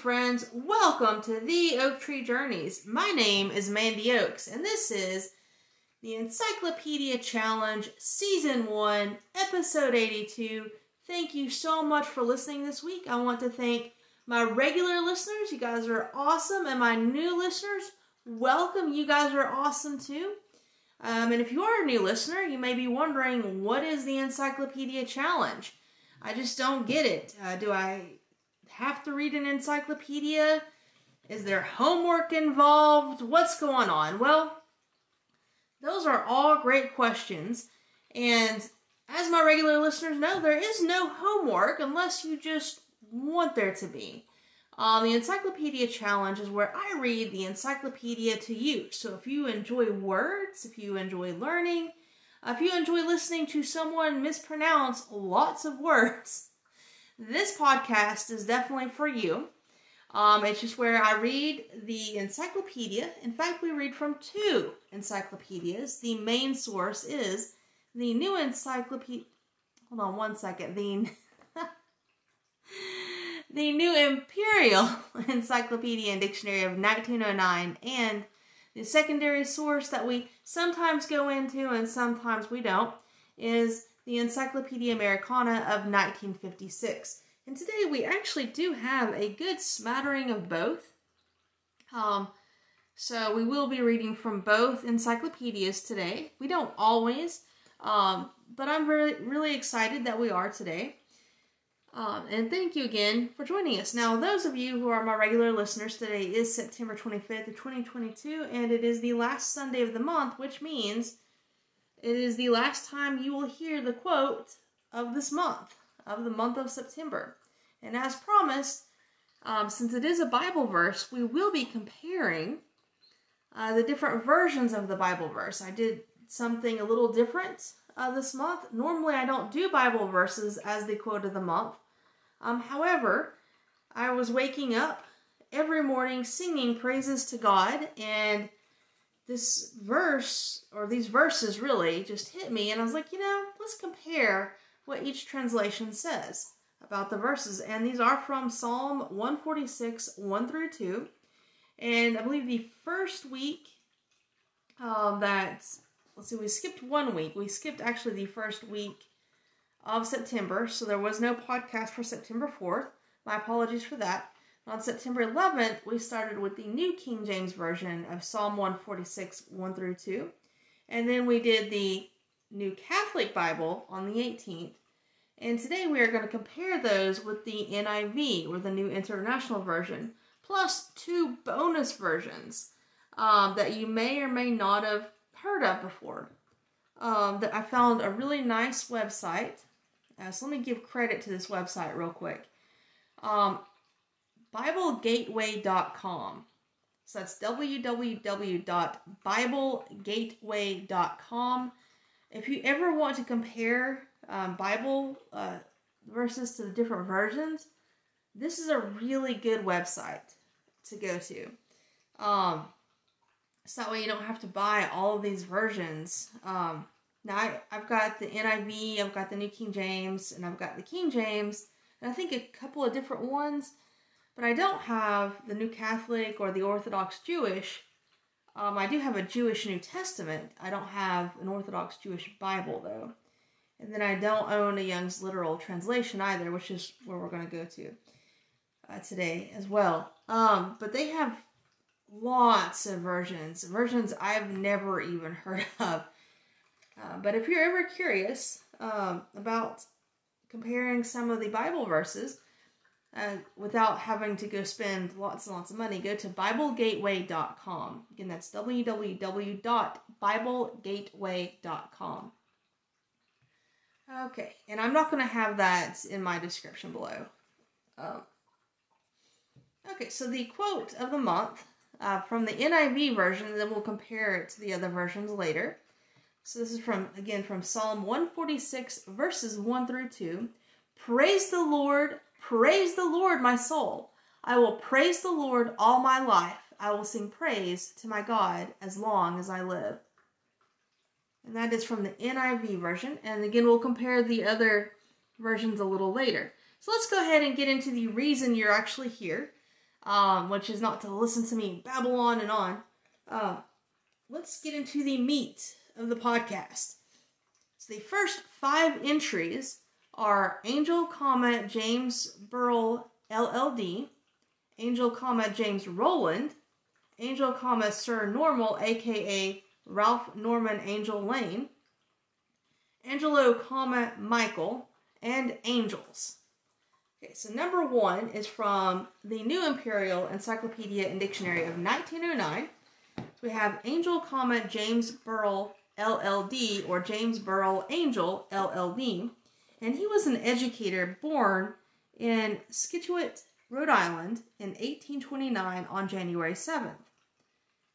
friends. Welcome to the Oak Tree Journeys. My name is Mandy Oaks, and this is the Encyclopedia Challenge Season 1, Episode 82. Thank you so much for listening this week. I want to thank my regular listeners. You guys are awesome. And my new listeners, welcome. You guys are awesome too. Um, and if you are a new listener, you may be wondering what is the Encyclopedia Challenge? I just don't get it. Uh, do I have to read an encyclopedia? Is there homework involved? What's going on? Well, those are all great questions. And as my regular listeners know, there is no homework unless you just want there to be. Um, the Encyclopedia Challenge is where I read the encyclopedia to you. So if you enjoy words, if you enjoy learning, if you enjoy listening to someone mispronounce lots of words, this podcast is definitely for you. Um, it's just where I read the encyclopedia. In fact, we read from two encyclopedias. The main source is the New Encyclopedia. Hold on one second. The the New Imperial Encyclopedia and Dictionary of 1909 and the secondary source that we sometimes go into and sometimes we don't is the Encyclopedia Americana of 1956. And today we actually do have a good smattering of both. Um, so we will be reading from both encyclopedias today. We don't always, um, but I'm really, really excited that we are today. Um, and thank you again for joining us. Now, those of you who are my regular listeners, today is September 25th of 2022, and it is the last Sunday of the month, which means it is the last time you will hear the quote of this month, of the month of September. And as promised, um, since it is a Bible verse, we will be comparing uh, the different versions of the Bible verse. I did something a little different uh, this month. Normally, I don't do Bible verses as the quote of the month. Um, however, I was waking up every morning singing praises to God, and this verse, or these verses really, just hit me, and I was like, you know, let's compare what each translation says about the verses. And these are from Psalm 146, 1 through 2. And I believe the first week um, that let's see, we skipped one week. We skipped actually the first week of September, so there was no podcast for September 4th. My apologies for that. On September 11th, we started with the New King James Version of Psalm 146, 1 through 2. And then we did the New Catholic Bible on the 18th. And today we are going to compare those with the NIV, or the New International Version, plus two bonus versions um, that you may or may not have heard of before. Um, that I found a really nice website. Uh, so let me give credit to this website real quick. Um, BibleGateway.com. So that's www.biblegateway.com. If you ever want to compare um, Bible uh, verses to the different versions, this is a really good website to go to. Um, so that way you don't have to buy all of these versions. Um, now I, I've got the NIV, I've got the New King James, and I've got the King James, and I think a couple of different ones, but I don't have the New Catholic or the Orthodox Jewish. Um, I do have a Jewish New Testament. I don't have an Orthodox Jewish Bible though. And then I don't own a Young's literal translation either, which is where we're going to go to uh, today as well. Um, but they have lots of versions, versions I've never even heard of. Uh, but if you're ever curious um, about comparing some of the Bible verses uh, without having to go spend lots and lots of money, go to BibleGateway.com. Again, that's www.biblegateway.com. Okay, and I'm not going to have that in my description below. Um, okay, so the quote of the month uh, from the NIV version, and then we'll compare it to the other versions later. So this is from, again, from Psalm 146, verses 1 through 2. Praise the Lord, praise the Lord, my soul. I will praise the Lord all my life. I will sing praise to my God as long as I live. And that is from the NIV version. And again, we'll compare the other versions a little later. So let's go ahead and get into the reason you're actually here, um, which is not to listen to me babble on and on. Uh, let's get into the meat of the podcast. So the first five entries are Angell, comma James Burrill LLD, Angell, comma James Rowland, Angell, comma Sir Normal, aka Ralph Norman Angell Lane, Angelo, comma Michael, and Angels. Okay, so number one is from the New Imperial Encyclopedia and Dictionary of 1909. So we have Angell, comma James Burrill LLD or James Burrill Angell LLD, and he was an educator born in Scituate, Rhode Island in 1829 on January 7th.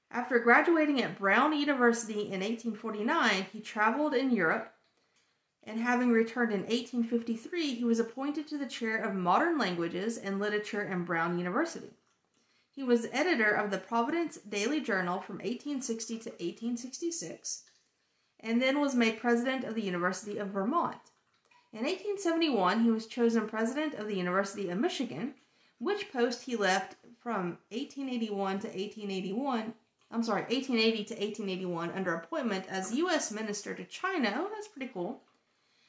After graduating at Brown University in 1849, he traveled in Europe and having returned in 1853, he was appointed to the chair of modern languages and literature in Brown University. He was editor of the Providence Daily Journal from 1860 to 1866, and then was made president of the University of Vermont. In 1871, he was chosen president of the University of Michigan, which post he left from 1881 to 1881. I'm sorry, 1880 to 1881 under appointment as U.S. Minister to China. Oh, that's pretty cool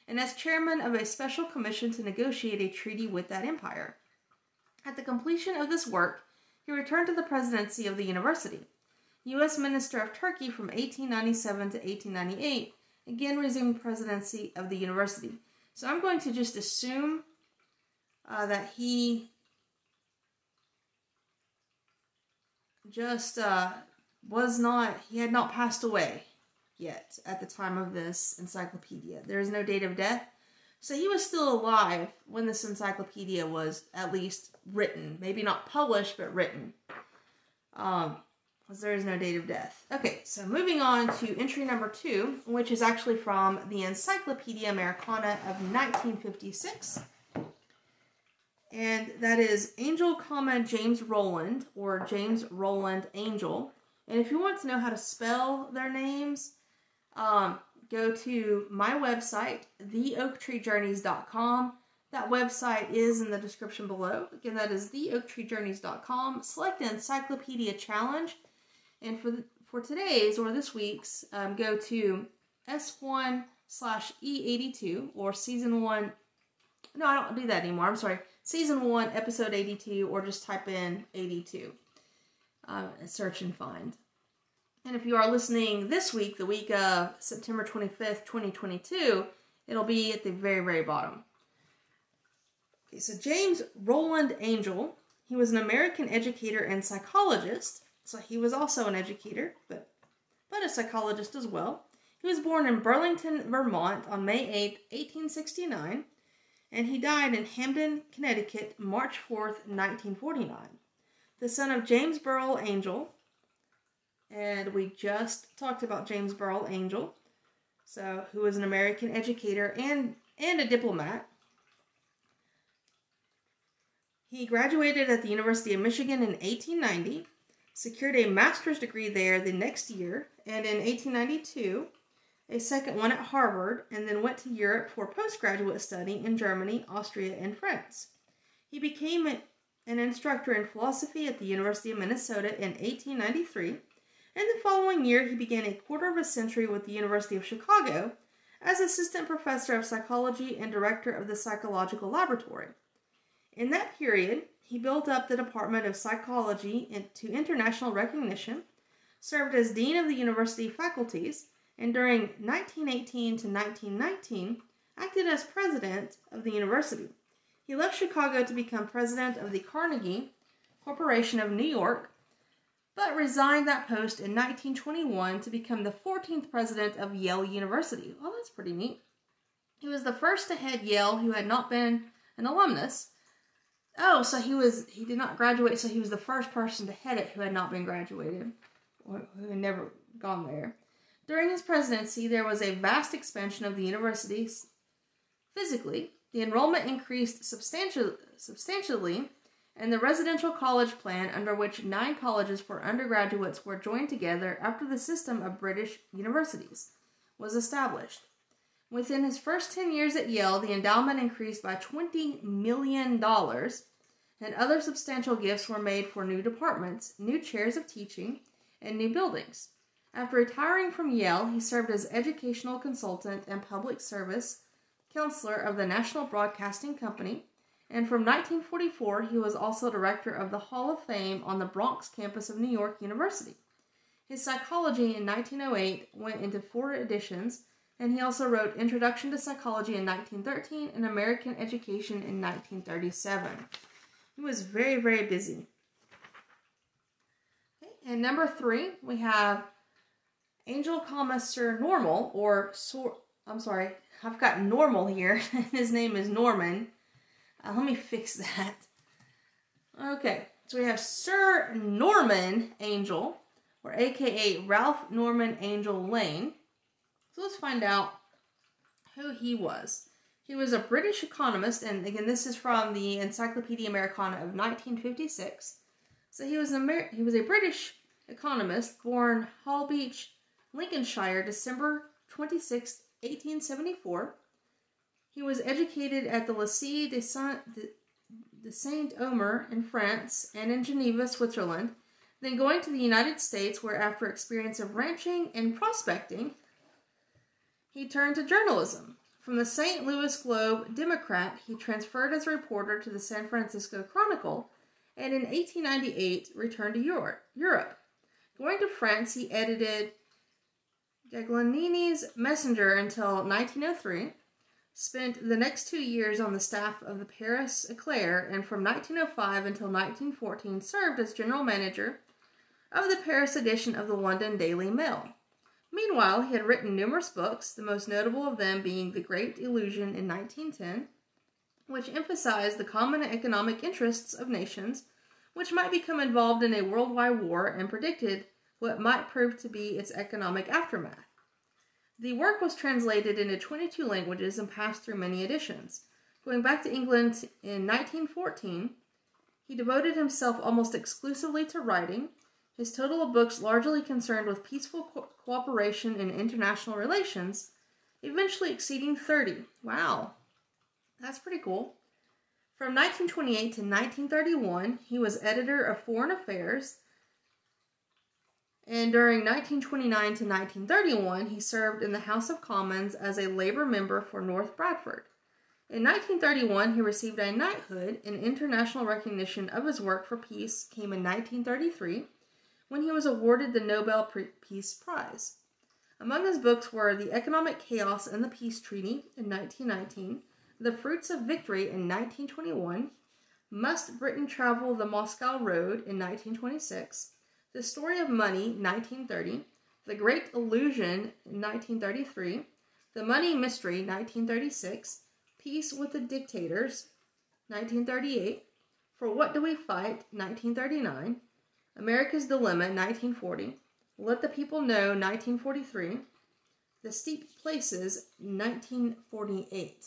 and as chairman of a special commission to negotiate a treaty with that empire. At the completion of this work, he returned to the presidency of the university. U.S. Minister of Turkey from 1897 to 1898, again resumed presidency of the university. So I'm going to just assume uh, that he just uh, was not, he had not passed away yet at the time of this encyclopedia. There is no date of death. So he was still alive when this encyclopedia was at least written. Maybe not published, but written. Um, there is no date of death. Okay, so moving on to entry number two, which is actually from the Encyclopedia Americana of 1956. And that is Angell, comma, James Rowland, or James Rowland Angell. And if you want to know how to spell their names, um, go to my website, theoaktreejourneys.com. That website is in the description below. Again, that is theoaktreejourneys.com. Select the Encyclopedia Challenge. And for, the, for today's or this week's, um, go to S1 slash E82 or season 1. No, I don't do that anymore. I'm sorry. Season 1, episode 82, or just type in 82. Uh, search and find. And if you are listening this week, the week of September 25th, 2022, it'll be at the very, very bottom. Okay, so James Rowland Angell, he was an American educator and psychologist. So he was also an educator, but but a psychologist as well. He was born in Burlington, Vermont on May 8, 1869, and he died in Hamden, Connecticut, March 4th, 1949. The son of James Burrill Angell, and we just talked about James Burrill Angell, so who was an American educator and and a diplomat. He graduated at the University of Michigan in 1890, secured a master's degree there the next year, and in 1892, a second one at Harvard, and then went to Europe for postgraduate study in Germany, Austria, and France. He became an instructor in philosophy at the University of Minnesota in 1893 and the following year he began a quarter of a century with the University of Chicago as assistant professor of psychology and director of the psychological laboratory. In that period, he built up the Department of Psychology to international recognition, served as dean of the university faculties, and during 1918 to 1919 acted as president of the university. He left Chicago to become president of the Carnegie Corporation of New York but resigned that post in 1921 to become the 14th president of Yale University. Well, that's pretty neat. He was the first to head Yale who had not been an alumnus. Oh, so he was he did not graduate, so he was the first person to head it who had not been graduated or who had never gone there. During his presidency, there was a vast expansion of the universities physically. The enrollment increased substantially, substantially and the residential college plan, under which nine colleges for undergraduates were joined together after the system of British universities was established. Within his first 10 years at Yale, the endowment increased by $20 million, and other substantial gifts were made for new departments, new chairs of teaching, and new buildings. After retiring from Yale, he served as educational consultant and public service counselor of the National Broadcasting Company, and from 1944 he was also director of the Hall of Fame on the Bronx campus of New York University. His psychology in 1908 went into four editions, and he also wrote Introduction to Psychology in 1913 and American Education in 1937. He was very, very busy. Okay, and number three, we have Angell Sir Normal, or Sor- I'm sorry, I've got Normal here. His name is Norman. Uh, let me fix that. Okay, so we have Sir Norman Angell, or AKA Ralph Norman Angell Lane. So let's find out who he was. He was a British economist, and again, this is from the Encyclopedia Americana of 1956. So he was Amer- he was a British economist born Holbeach, Lincolnshire, December 26, 1874. He was educated at the Lycée de Saint de, de Saint Omer in France and in Geneva, Switzerland. Then going to the United States, where after experience of ranching and prospecting, he turned to journalism. From the St. Louis Globe Democrat, he transferred as a reporter to the San Francisco Chronicle, and in 1898 returned to Europe. Going to France, he edited Galignani's Messenger until 1903, spent the next two years on the staff of the Paris Eclair, and from 1905 until 1914 served as general manager of the Paris edition of the London Daily Mail. Meanwhile, he had written numerous books, the most notable of them being The Great Illusion in 1910, which emphasized the common economic interests of nations which might become involved in a worldwide war and predicted what might prove to be its economic aftermath. The work was translated into 22 languages and passed through many editions. Going back to England in 1914, he devoted himself almost exclusively to writing, his total of books largely concerned with peaceful co- cooperation in international relations, eventually exceeding 30. Wow, that's pretty cool. From 1928 to 1931, he was editor of Foreign Affairs, and during 1929 to 1931, he served in the House of Commons as a Labour member for North Bradford. In 1931, he received a knighthood, and international recognition of his work for peace came in 1933 when he was awarded the Nobel Peace Prize. Among his books were The Economic Chaos and the Peace Treaty in 1919, The Fruits of Victory in 1921, Must Britain Travel the Moscow Road in 1926, The Story of Money 1930, The Great Illusion 1933, The Money Mystery 1936, Peace with the Dictators 1938, For What Do We Fight 1939, America's Dilemma, 1940. Let the People Know, 1943. The Steep Places, 1948.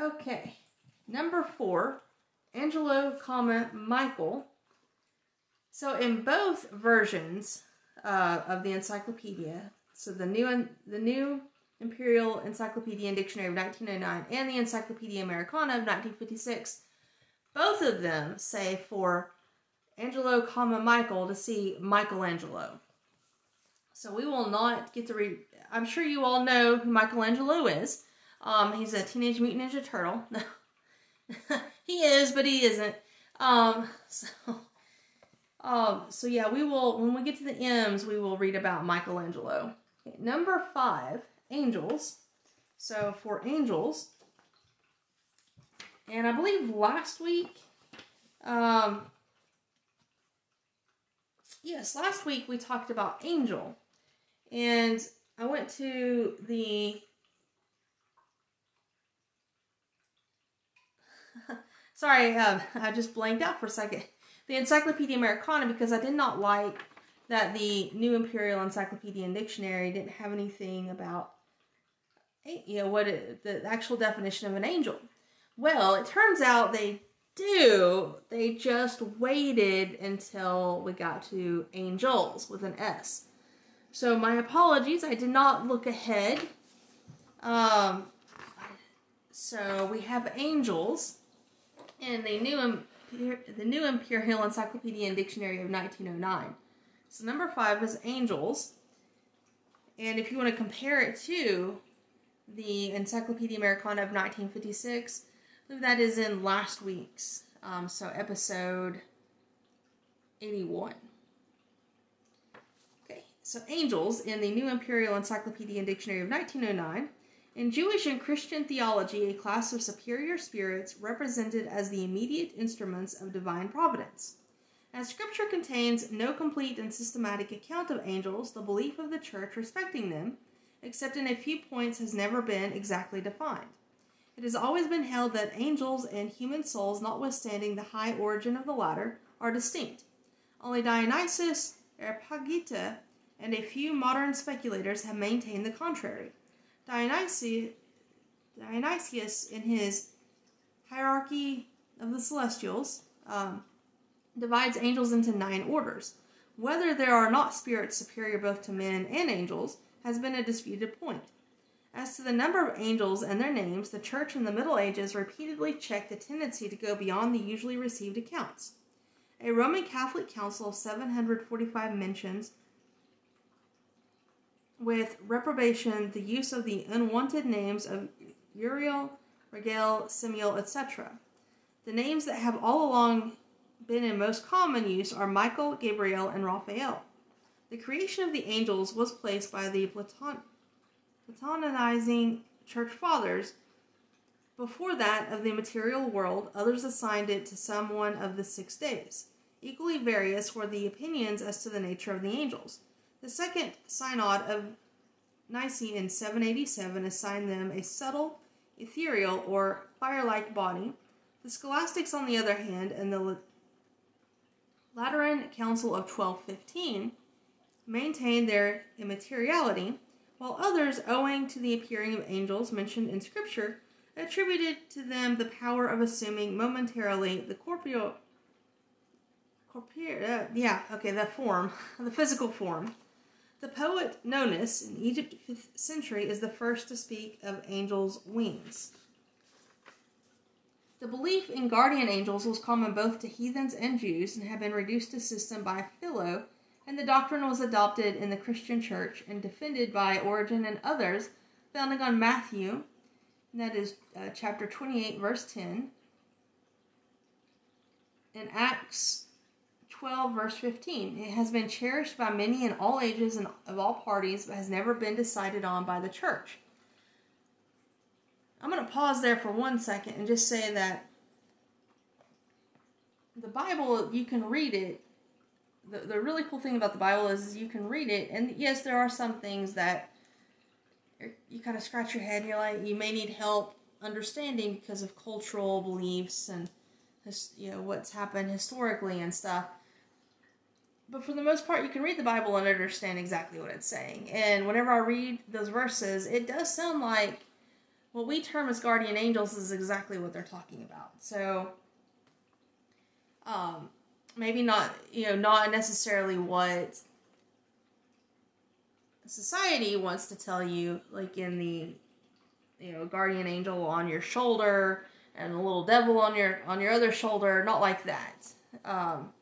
Okay, number four, Angelo, comma Michael. So in both versions uh, of the encyclopedia, so the new the new Imperial Encyclopedia and Dictionary of 1909 and the Encyclopedia Americana of 1956, both of them say for Angelo, comma Michael to see Michelangelo. So we will not get to read. I'm sure you all know who Michelangelo is. Um, he's a Teenage Mutant Ninja Turtle. No, he is, but he isn't. Um, so, um, so yeah, we will when we get to the M's, we will read about Michelangelo. Okay, number five, angels. So for angels, and I believe last week, um, yes, last week we talked about Angel. And I went to the. Sorry, um, I just blanked out for a second. The Encyclopedia Americana because I did not like that the New Imperial Encyclopedia and Dictionary didn't have anything about, you know, what it, the actual definition of an angel. Well, it turns out they do. They just waited until we got to angels with an S. So my apologies, I did not look ahead Um, so we have angels in the new the new Imperial Encyclopedia and Dictionary of 1909. So number five is angels, and if you want to compare it to the Encyclopedia Americana of 1956, I believe that is in last week's, um, so episode 81. Okay, so angels in the New Imperial Encyclopedia and Dictionary of 1909 in Jewish and Christian theology, a class of superior spirits represented as the immediate instruments of divine providence. As Scripture contains no complete and systematic account of angels, the belief of the Church respecting them, except in a few points, has never been exactly defined. It has always been held that angels and human souls, notwithstanding the high origin of the latter, are distinct. Only Dionysius Areopagita and a few modern speculators have maintained the contrary. Dionysius, in his Hierarchy of the Celestials, um, divides angels into nine orders. Whether there are not spirits superior both to men and angels has been a disputed point. As to the number of angels and their names, the Church in the Middle Ages repeatedly checked the tendency to go beyond the usually received accounts. A Roman Catholic Council of 745 mentions with reprobation the use of the unwanted names of Uriel, Rigel, Simiel, etc. The names that have all along been in most common use are Michael, Gabriel, and Raphael. The creation of the angels was placed by the Platon- Platonizing church fathers before that of the material world, others assigned it to some one of the six days. Equally various were the opinions as to the nature of the angels. The second synod of Nicene in 787 assigned them a subtle, ethereal, or fire like body. The scholastics, on the other hand, and the Lateran Council of 1215 maintained their immateriality, while others, owing to the appearing of angels mentioned in Scripture, attributed to them the power of assuming momentarily the corporeal, corporeal uh, yeah, okay, the form, the physical form. The poet Nonnus in Egypt 5th century is the first to speak of angels' wings. The belief in guardian angels was common both to heathens and Jews and had been reduced to system by Philo, and the doctrine was adopted in the Christian church and defended by Origen and others, founding on Matthew, that is uh, chapter 28, verse 10, and Acts 12, verse 15. It has been cherished by many in all ages and of all parties, but has never been decided on by the church. I'm going to pause there for one second and just say that the Bible, you can read it. The, the really cool thing about the Bible is, is you can read it, and yes, there are some things that you kind of scratch your head and you're like, you may need help understanding because of cultural beliefs and you know what's happened historically and stuff but for the most part, you can read the Bible and understand exactly what it's saying. And whenever I read those verses, it does sound like what we term as guardian angels is exactly what they're talking about. So, um, maybe not, you know, not necessarily what society wants to tell you, like in the, you know, guardian angel on your shoulder and a little devil on your on your other shoulder, not like that. Um,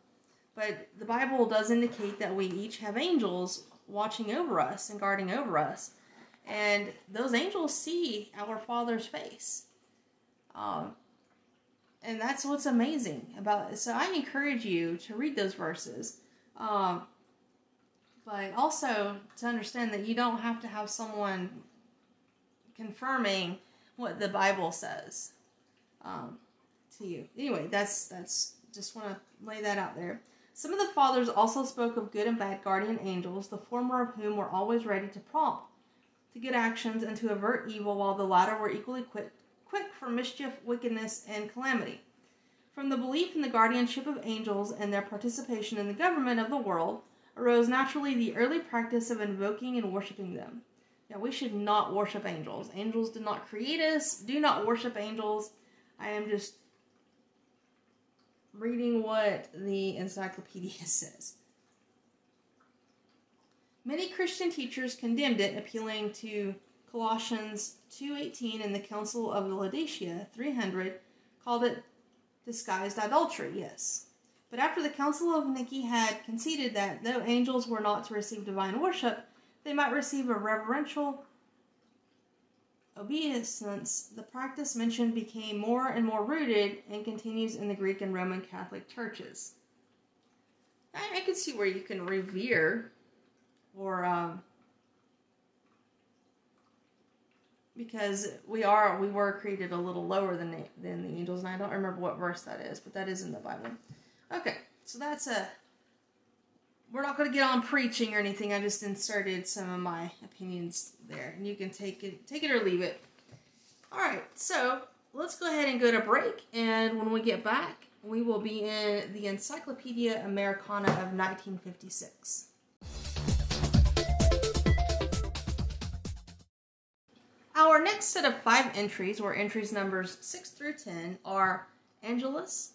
but the Bible does indicate that we each have angels watching over us and guarding over us. And those angels see our Father's face. Um, and that's what's amazing about it. So I encourage you to read those verses. Um, but also to understand that you don't have to have someone confirming what the Bible says um, to you. Anyway, that's that's just want to lay that out there. Some of the fathers also spoke of good and bad guardian angels, the former of whom were always ready to prompt to good actions and to avert evil, while the latter were equally quick, quick for mischief, wickedness, and calamity. From the belief in the guardianship of angels and their participation in the government of the world arose naturally the early practice of invoking and worshiping them. Now, we should not worship angels. Angels did not create us. Do not worship angels. I am just reading what the encyclopedia says. Many Christian teachers condemned it, appealing to Colossians 2.18 and the Council of Laodicea 300 called it disguised adultery, yes. But after the Council of Nicaea had conceded that though angels were not to receive divine worship, they might receive a reverential obeisance, the practice mentioned became more and more rooted and continues in the Greek and Roman Catholic churches. I, I can see where you can revere or um, because we are we were created a little lower than the, than the angels and I don't remember what verse that is but that is in the Bible. Okay, so that's a we're not going to get on preaching or anything. I just inserted some of my opinions there, and you can take it, take it or leave it. All right, so let's go ahead and go to break, and when we get back, we will be in the Encyclopedia Americana of 1956. Our next set of five entries, or entries numbers 6 through 10, are Angelus,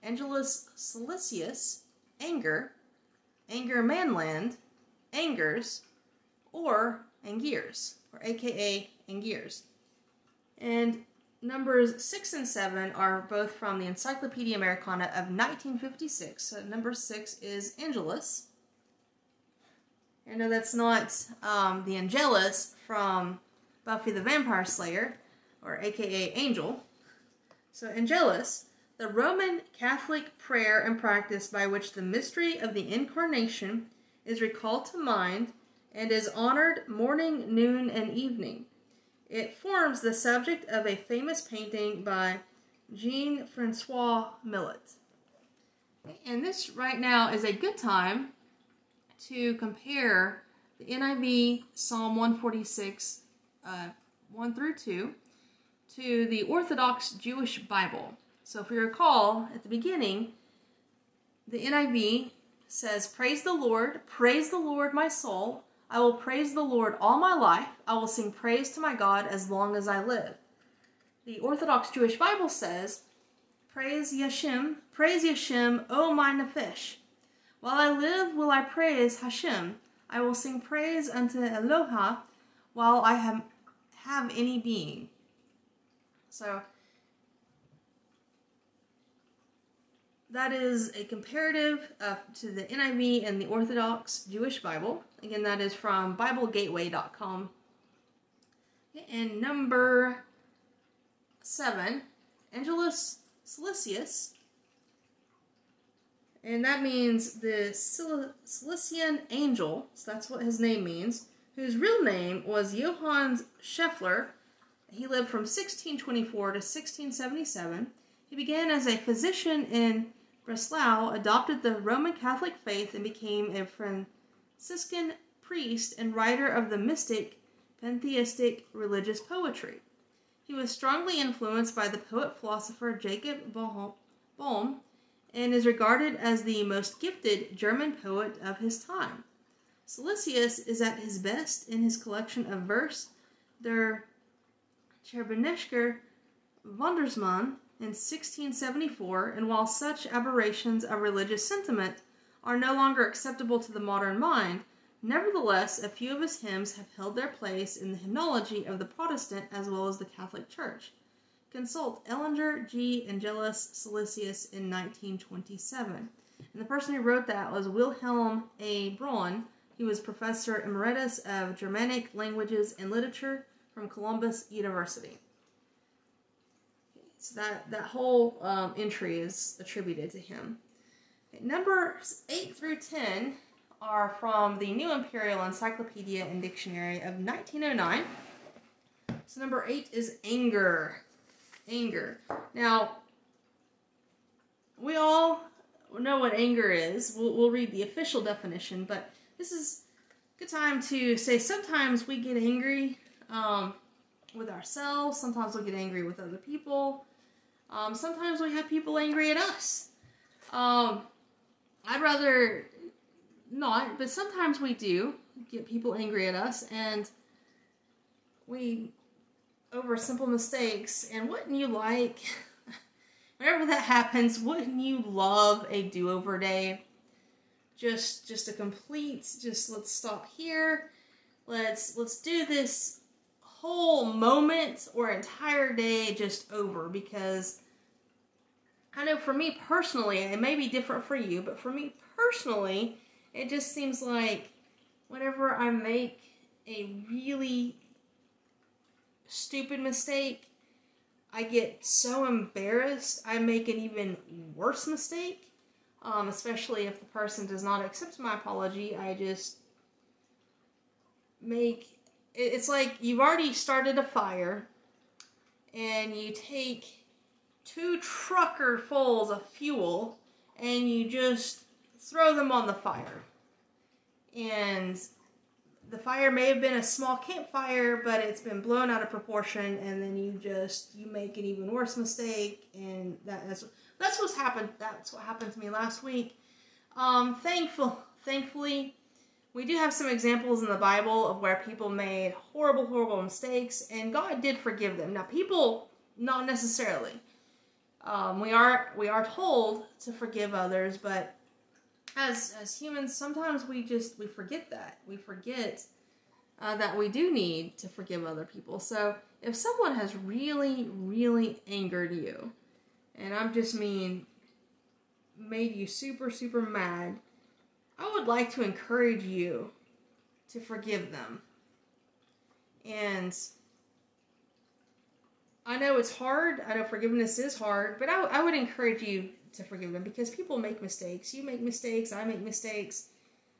Angelus Silesius, Anger, Angermanland, Angers, or Angiers, or aka Angiers. And numbers 6 and 7 are both from the Encyclopedia Americana of 1956. So number 6 is Angelus. I know that's not um, the Angelus from Buffy the Vampire Slayer, or aka Angel. So Angelus the Roman Catholic prayer and practice by which the mystery of the Incarnation is recalled to mind and is honored morning, noon, and evening. It forms the subject of a famous painting by Jean Francois Millet. And this right now is a good time to compare the NIV Psalm 146, uh, 1 through 2, to the Orthodox Jewish Bible. So if we recall at the beginning, the NIV says, Praise the Lord, praise the Lord, my soul. I will praise the Lord all my life. I will sing praise to my God as long as I live. The Orthodox Jewish Bible says, Praise Yeshim, praise Yeshim, O my Nephesh. While I live, will I praise Hashem. I will sing praise unto Eloha while I have, have any being. So, that is a comparative uh, to the NIV and the Orthodox Jewish Bible. Again, that is from BibleGateway.com. And number seven, Angelus Silesius. And that means the Silesian angel, so that's what his name means, whose real name was Johann Scheffler. He lived from 1624 to 1677. He began as a physician in Breslau adopted the Roman Catholic faith and became a Franciscan priest and writer of the mystic, pantheistic religious poetry. He was strongly influenced by the poet philosopher Jacob Boehme and is regarded as the most gifted German poet of his time. Silesius is at his best in his collection of verse, Der Cherbenesker Wundersmann, in 1674, and while such aberrations of religious sentiment are no longer acceptable to the modern mind, nevertheless a few of his hymns have held their place in the hymnology of the Protestant as well as the Catholic Church. Consult Ellinger G. Angelus Silesius in 1927. And the person who wrote that was Wilhelm A. Braun. He was professor emeritus of Germanic languages and literature from Columbia University. So that, that whole um, entry is attributed to him. Okay, numbers 8 through 10 are from the New Imperial Encyclopedia and Dictionary of 1909. So number 8 is anger. Anger. Now, we all know what anger is. We'll, we'll read the official definition, but this is a good time to say sometimes we get angry um, with ourselves, sometimes we'll get angry with other people. Um, sometimes we have people angry at us. Um, I'd rather not, but sometimes we do get people angry at us, and we over simple mistakes. And wouldn't you like, whenever that happens, wouldn't you love a do-over day? Just, just a complete, just let's stop here. Let's let's do this whole moment or entire day just over because I know for me personally, it may be different for you, but for me personally, it just seems like whenever I make a really stupid mistake, I get so embarrassed, I make an even worse mistake. Um, especially if the person does not accept my apology, I just make it's like you've already started a fire and you take two trucker fulls of fuel and you just throw them on the fire. And the fire may have been a small campfire, but it's been blown out of proportion, and then you just you make an even worse mistake, and that, that's that's what's happened. That's what happened to me last week. Um, thankful, thankfully, we do have some examples in the Bible of where people made horrible, horrible mistakes, and God did forgive them. Now, people not necessarily. Um, we are we are told to forgive others, but as as humans, sometimes we just we forget that we forget uh, that we do need to forgive other people. So if someone has really, really angered you, and I'm just mean made you super, super mad, I would like to encourage you to forgive them. And I know it's hard. I know forgiveness is hard, but I, I would encourage you to forgive them because people make mistakes. You make mistakes. I make mistakes.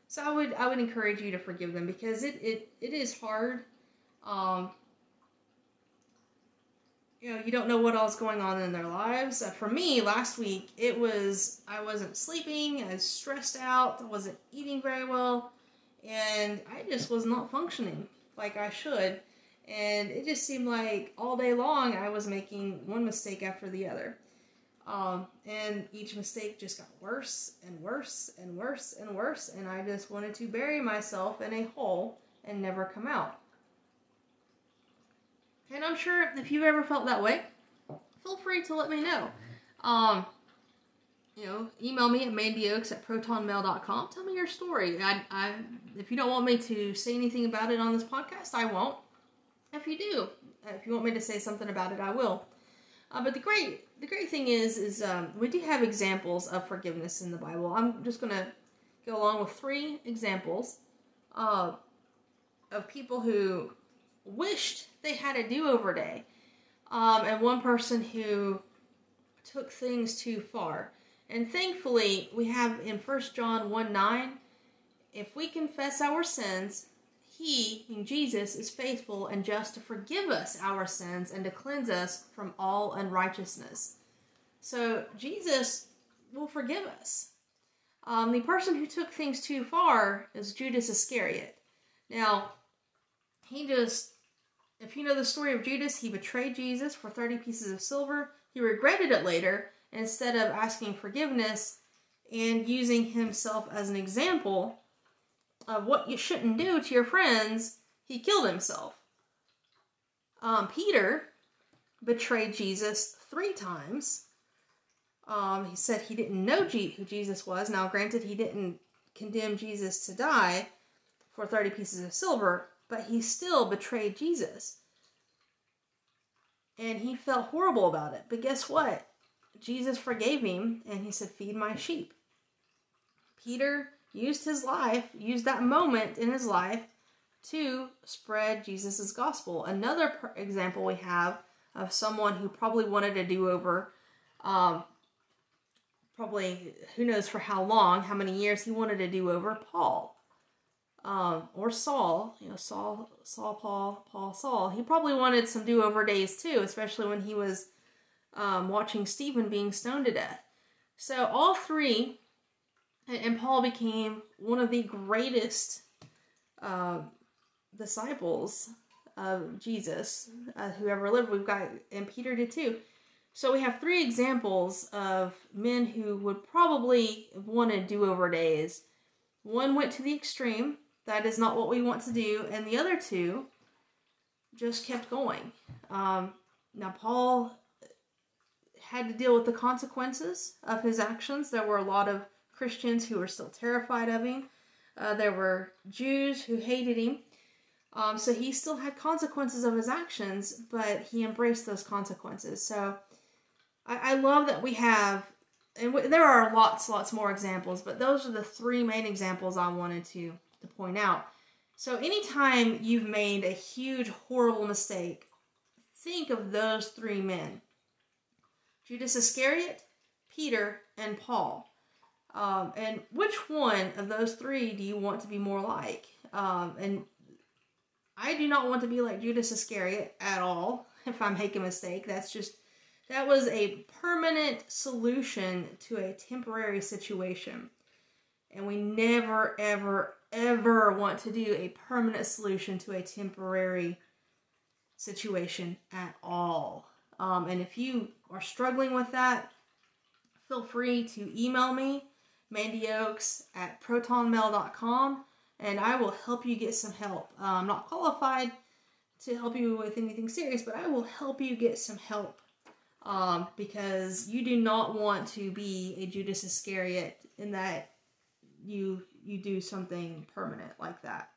So I would I would encourage you to forgive them because it it, it is hard. Um, you know, you don't know what else going on in their lives. Uh, for me, last week it was I wasn't sleeping, I was stressed out, I wasn't eating very well, and I just was not functioning like I should and it just seemed like all day long I was making one mistake after the other. Um, and each mistake just got worse and worse and worse and worse, and I just wanted to bury myself in a hole and never come out. And I'm sure if you've ever felt that way, feel free to let me know. Um, you know, email me at mandyoaks at protonmail.com. Tell me your story. I, I, if you don't want me to say anything about it on this podcast, I won't. If you do, if you want me to say something about it, I will. Uh, but the great the great thing is is um, we do have examples of forgiveness in the Bible. I'm just going to go along with three examples uh, of people who wished they had a do over day, um, and one person who took things too far. And thankfully, we have in First John 1 9, if we confess our sins, he, Jesus, is faithful and just to forgive us our sins and to cleanse us from all unrighteousness. So Jesus will forgive us. Um, the person who took things too far is Judas Iscariot. Now, he just, if you know the story of Judas, he betrayed Jesus for 30 pieces of silver. He regretted it later. Instead of asking forgiveness and using himself as an example, of what you shouldn't do to your friends, he killed himself. Um, Peter betrayed Jesus three times. Um, he said he didn't know G- who Jesus was. Now, granted, he didn't condemn Jesus to die for 30 pieces of silver, but he still betrayed Jesus. And he felt horrible about it. But guess what? Jesus forgave him and he said, Feed my sheep. Peter used his life, used that moment in his life to spread Jesus' gospel. Another example we have of someone who probably wanted a do over, um, probably who knows for how long, how many years he wanted a do over, Paul. Um, or Saul, you know, Saul, Saul, Paul, Paul, Saul. He probably wanted some do over days too, especially when he was um, watching Stephen being stoned to death. So, all three and Paul became one of the greatest uh, disciples of Jesus uh, who ever lived. We've got, and Peter did too. So we have three examples of men who would probably want to do over days. One went to the extreme. That is not what we want to do. And the other two just kept going. Um, now, Paul had to deal with the consequences of his actions. There were a lot of Christians who were still terrified of him. Uh, there were Jews who hated him. Um, so he still had consequences of his actions, but he embraced those consequences. So I, I love that we have, and w- there are lots, lots more examples, but those are the three main examples I wanted to to point out. So anytime you've made a huge, horrible mistake, think of those three men: Judas Iscariot, Peter, and Paul. Um, and which one of those three do you want to be more like? Um, and I do not want to be like Judas Iscariot at all if I make a mistake. That's just, that was a permanent solution to a temporary situation. And we never, ever, ever want to do a permanent solution to a temporary situation at all. Um, and if you are struggling with that, feel free to email me, Mandy Oaks at protonmail.com, and I will help you get some help. Uh, I'm not qualified to help you with anything serious, but I will help you get some help um, because you do not want to be a Judas Iscariot in that you you do something permanent like that.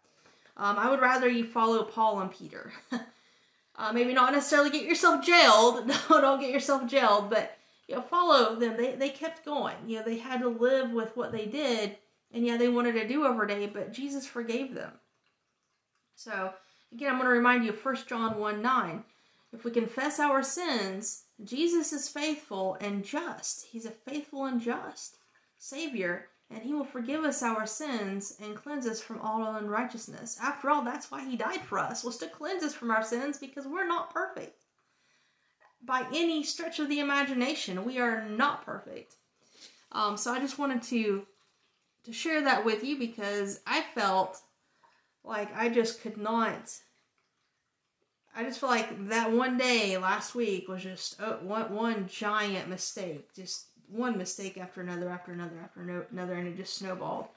Um, I would rather you follow Paul and Peter. uh, maybe not necessarily get yourself jailed. no, don't get yourself jailed, but you know, follow them. They they kept going. You know, they had to live with what they did, and yeah, they wanted to do over day, but Jesus forgave them. So again, I'm going to remind you of 1 John 1 9. If we confess our sins, Jesus is faithful and just. He's a faithful and just Savior, and He will forgive us our sins and cleanse us from all unrighteousness. After all, that's why He died for us, was to cleanse us from our sins because we're not perfect by any stretch of the imagination. We are not perfect. Um, so I just wanted to to share that with you because I felt like I just could not. I just feel like that one day last week was just uh, one one giant mistake, just one mistake after another, after another, after no, another, and it just snowballed.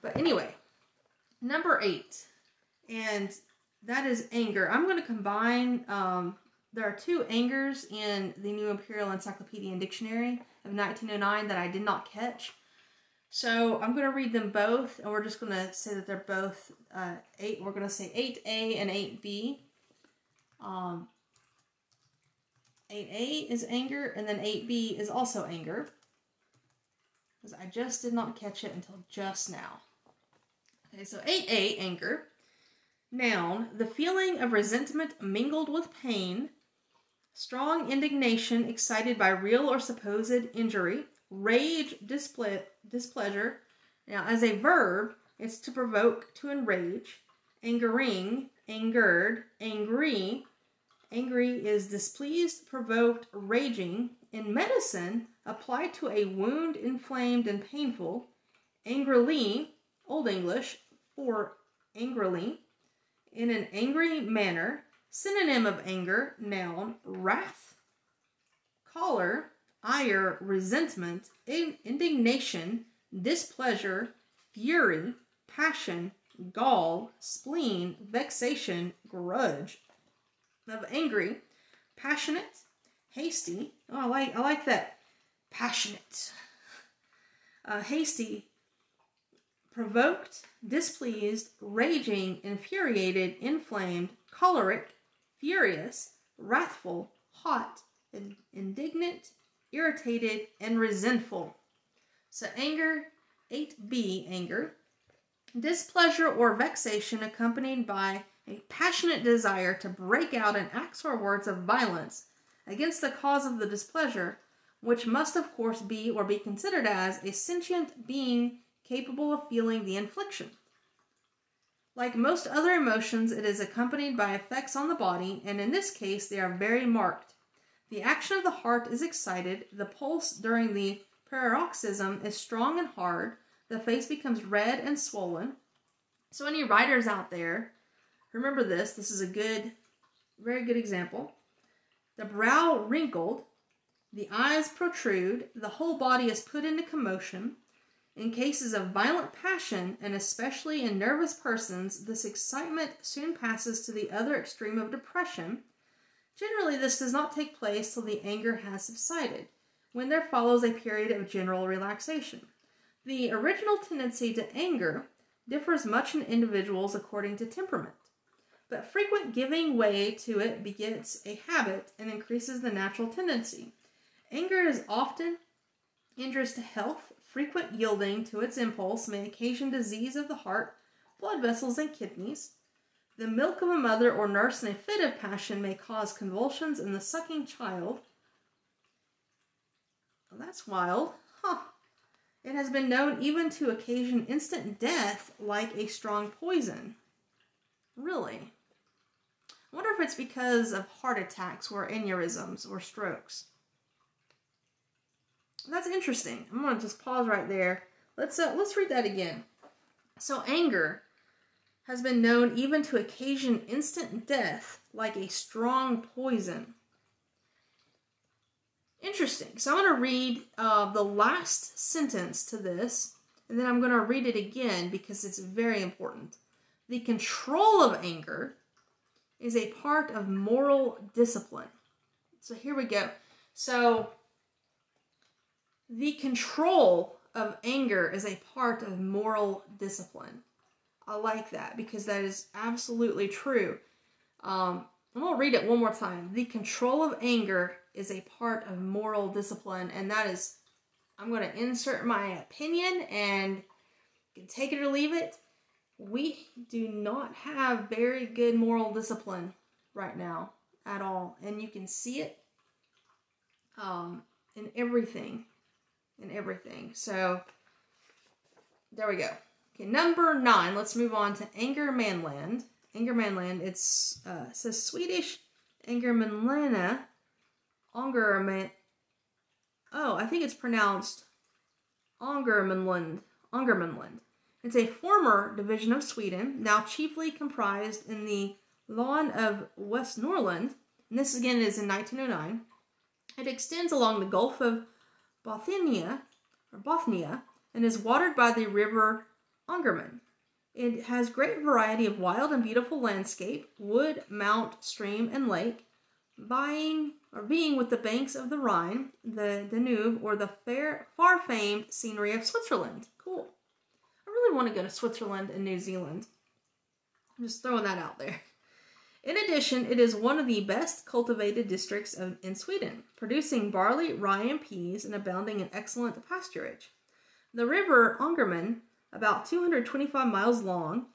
But anyway, number eight, and that is anger. I'm going to combine um, there are two angers in the New Imperial Encyclopedia and Dictionary of 1909 that I did not catch. So I'm going to read them both, and we're just going to say that they're both uh, eight. We're going to say 8A and 8B. Um, 8A is anger, and then 8B is also anger. Because I just did not catch it until just now. Okay, so 8A, anger. Noun, the feeling of resentment mingled with pain strong indignation excited by real or supposed injury, rage, disple- displeasure. Now, as a verb, it's to provoke, to enrage, angering, angered, angry. Angry is displeased, provoked, raging. In medicine, applied to a wound inflamed and painful. Angrily, Old English, for angrily, in an angry manner, Synonym of anger, noun, wrath. Choler, ire, resentment, indignation, displeasure, fury, passion, gall, spleen, vexation, grudge. Of angry, passionate, hasty. Oh, I like I like that. Passionate. Uh, hasty, provoked, displeased, raging, infuriated, inflamed, choleric, furious, wrathful, hot, indignant, irritated, and resentful. So, anger, 8b, anger, displeasure or vexation accompanied by a passionate desire to break out in acts or words of violence against the cause of the displeasure, which must of course be or be considered as a sentient being capable of feeling the infliction. Like most other emotions, it is accompanied by effects on the body, and in this case, they are very marked. The action of the heart is excited, the pulse during the paroxysm is strong and hard, the face becomes red and swollen. So, any writers out there, remember this. This is a good, very good example. The brow wrinkled, the eyes protrude, the whole body is put into commotion, in cases of violent passion, and especially in nervous persons, this excitement soon passes to the other extreme of depression. Generally, this does not take place till the anger has subsided, when there follows a period of general relaxation. The original tendency to anger differs much in individuals according to temperament. But frequent giving way to it begets a habit and increases the natural tendency. Anger is often injurious to health. Frequent yielding to its impulse may occasion disease of the heart, blood vessels, and kidneys. The milk of a mother or nurse in a fit of passion may cause convulsions in the sucking child. Well, that's wild. Huh. It has been known even to occasion instant death like a strong poison. Really? I wonder if it's because of heart attacks or aneurysms or strokes. That's interesting. I'm gonna just pause right there. Let's uh, let's read that again. So anger has been known even to occasion instant death like a strong poison. Interesting. So I'm going to read uh, the last sentence to this, and then I'm going to read it again because it's very important. The control of anger is a part of moral discipline. So here we go. So the control of anger is a part of moral discipline. I like that because that is absolutely true. Um, I'm going to read it one more time. The control of anger is a part of moral discipline, and that is, I'm going to insert my opinion and take it or leave it. We do not have very good moral discipline right now at all, and you can see it um, in everything. In everything. So, there we go. Okay, number nine. Let's move on to Angermanland. Angermanland. It's uh, it says Swedish Angermanlana Angerman. Oh, I think it's pronounced Angermanland. Angermanland. It's a former division of Sweden, now chiefly comprised in the lawn of Westnorrland. And this again is in 1909. It extends along the Gulf of Bothnia, or Bothnia, and is watered by the river Angerman. It has great variety of wild and beautiful landscape, wood, mount, stream, and lake, buying or being with the banks of the Rhine, the Danube, or the fair, far famed scenery of Switzerland. Cool. Want to go to Switzerland and New Zealand. I'm just throwing that out there. In addition, it is one of the best cultivated districts of, in Sweden, producing barley, rye, and peas, and abounding in excellent pasturage. The river Angerman, about 225 miles long,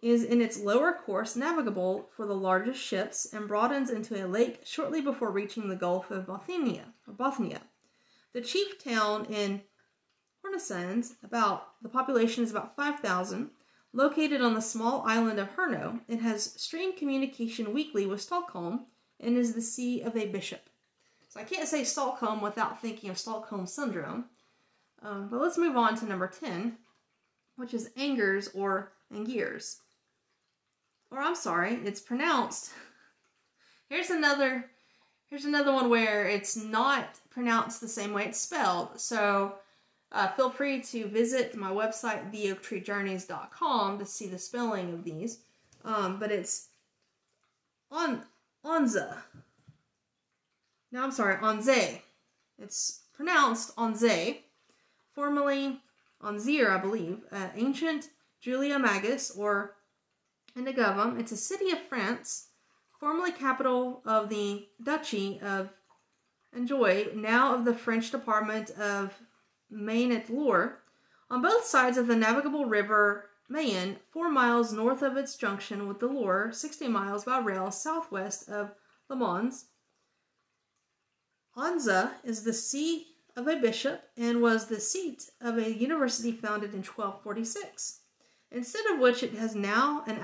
is in its lower course navigable for the largest ships and broadens into a lake shortly before reaching the Gulf of Bothnia. Bothnia. The chief town in Hornesund, about the population is about 5,000. Located on the small island of Herno, it has stream communication weekly with Stockholm and is the see of a bishop. So I can't say Stockholm without thinking of Stockholm syndrome. Um, but let's move on to number 10, which is Angers or Angiers or I'm sorry, it's pronounced. Here's another here's another one where it's not pronounced the same way it's spelled. So uh, feel free to visit my website, theoaktreejourneys.com, to see the spelling of these. Um, but it's on Onza. No, I'm sorry, Onze. It's pronounced Onze, formerly Onzir, I believe, uh, ancient Julia Magus or Angevin. It's a city of France, formerly capital of the Duchy of Anjou, now of the French department of Maine-et-Loire. On both sides of the navigable river Mayenne, four miles north of its junction with the Loire, 60 miles by rail southwest of Le Mans. Anza is the see of a bishop and was the seat of a university founded in 1246 instead of which it has now an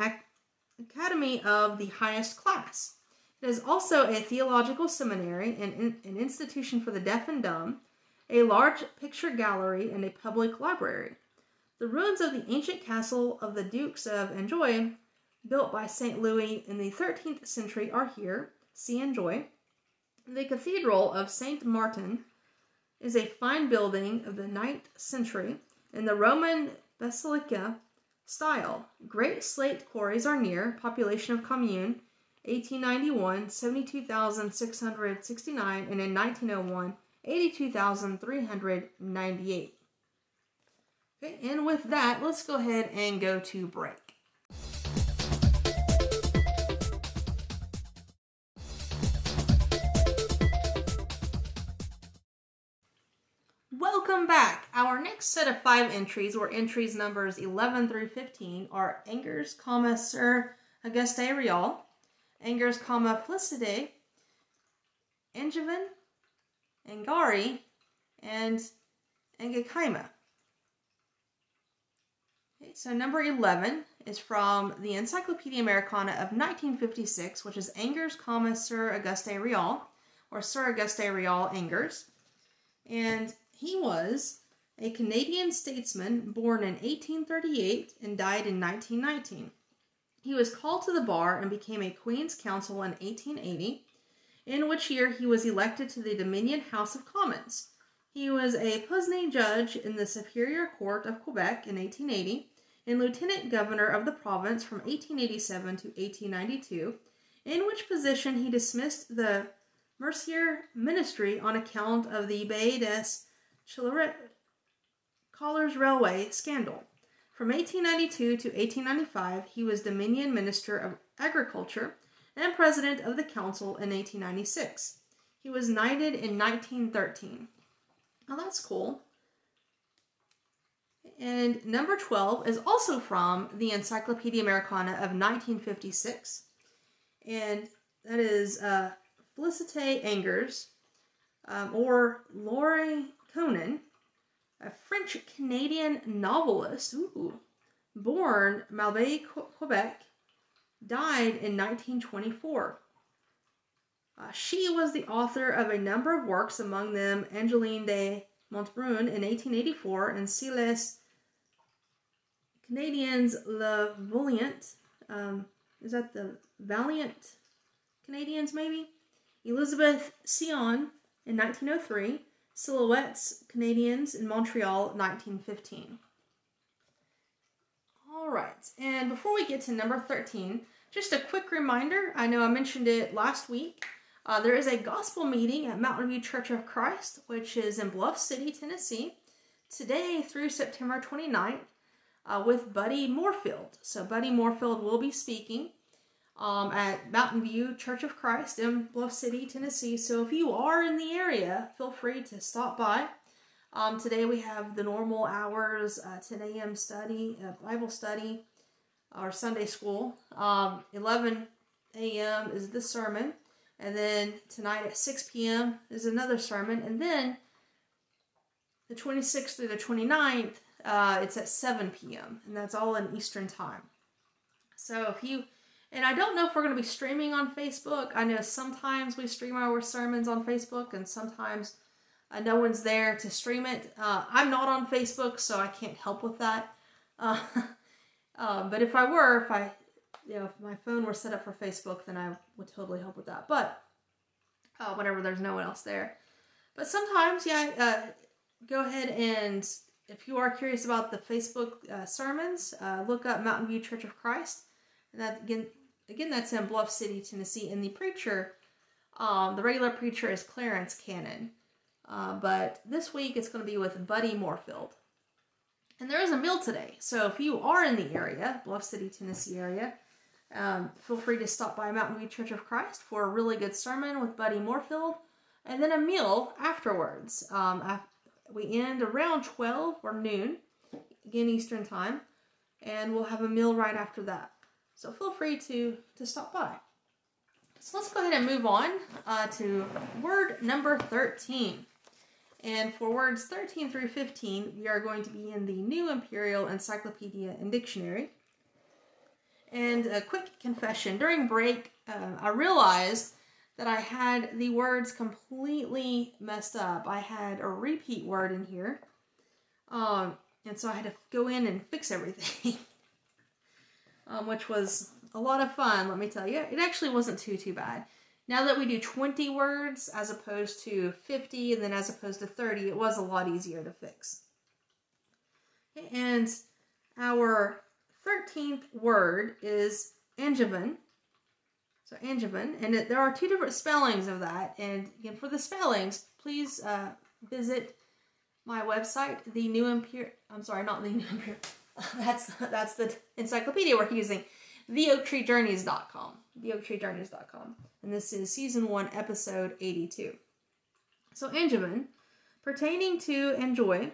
academy of the highest class. It is also a theological seminary, an, an institution for the deaf and dumb, a large picture gallery, and a public library. The ruins of the ancient castle of the Dukes of Anjou, built by St. Louis in the 13th century, are here. See Anjou. The Cathedral of St. Martin is a fine building of the 9th century, in the Roman Basilica Style. Great slate quarries are near. Population of commune 1891 72,669 and in 1901 82,398. Okay, and with that, let's go ahead and go to break. Welcome back. Our next set of five entries, or entries numbers 11 through 15, are Angers, comma, Sir Auguste Réal, Angers, comma, Plicide, Angevin, Angari, and Angakaima. Okay, so number 11 is from the Encyclopedia Americana of 1956, which is Angers, comma, Sir Auguste Réal, or Sir Auguste Réal Angers. And he was a Canadian statesman born in 1838 and died in 1919. He was called to the bar and became a Queen's Counsel in 1880, in which year he was elected to the Dominion House of Commons. He was a puisne judge in the Superior Court of Quebec in 1880 and lieutenant governor of the province from 1887 to 1892, in which position he dismissed the Mercier ministry on account of the Baie des Chaleurs Railway scandal. From 1892 to 1895, he was Dominion Minister of Agriculture and President of the Council in 1896. He was knighted in 1913. Oh, that's cool. And number 12 is also from the Encyclopedia Americana of 1956. And that is uh, Felicite Angers, um, or Laure Conan, a French Canadian novelist, ooh, born Malbaie, Quebec, died in 1924. Uh, she was the author of a number of works, among them Angeline de Montbrun in 1884 and Silas Canadians Le Valiant. Um, is that the Valiant Canadians, maybe? Elizabeth Sion in 1903 Silhouettes Canadians in Montreal, 1915. All right, and before we get to number 13, just a quick reminder I know I mentioned it last week. Uh, there is a gospel meeting at Mountain View Church of Christ, which is in Bluff City, Tennessee, today through September 29th uh, with Buddy Morefield. So, Buddy Morefield will be speaking um, at Mountain View Church of Christ in Bluff City, Tennessee. So if you are in the area, feel free to stop by. Um, today we have the normal hours, uh, 10 a.m. study, uh, Bible study, or Sunday school. Um, 11 a.m. is the sermon. And then tonight at 6 p.m. is another sermon. And then the 26th through the 29th, uh, it's at 7 p.m. And that's all in Eastern Time. So if you and I don't know if we're going to be streaming on Facebook. I know sometimes we stream our sermons on Facebook, and sometimes uh, no one's there to stream it. Uh, I'm not on Facebook, so I can't help with that. Uh, uh, but if I were, if I, you know, if my phone were set up for Facebook, then I would totally help with that. But uh, whenever there's no one else there. But sometimes, yeah, uh, go ahead and if you are curious about the Facebook sermons, look up Mountain View Church of Christ. And that again, Again, that's in Bluff City, Tennessee. And the preacher, um, the regular preacher is Clarence Cannon. Uh, but this week it's going to be with Buddy Morefield. And there is a meal today. So if you are in the area, Bluff City, Tennessee area, um, feel free to stop by Mountain View Church of Christ for a really good sermon with Buddy Morefield. And then a meal afterwards. Um, we end around 12 or noon, again Eastern time. And we'll have a meal right after that. So feel free to, to stop by. So let's go ahead and move on uh, to word number 13. And for words 13 through 15, we are going to be in the New Imperial Encyclopedia and Dictionary. And a quick confession during break, uh, I realized that I had the words completely messed up. I had a repeat word in here. Um, and so I had to go in and fix everything. um, which was a lot of fun, let me tell you. It actually wasn't too, too bad. Now that we do 20 words as opposed to 50 and then as opposed to 30, it was a lot easier to fix. And our 13th word is angevin. So angevin, and it, there are two different spellings of that. And again, for the spellings, please uh, visit my website, the New Imperial. I'm sorry, not the New Imperial. that's that's the encyclopedia we're using. TheOaktreeJourneys.com. TheOaktreeJourneys.com. And this is season one, episode 82. So angevin pertaining to Anjou.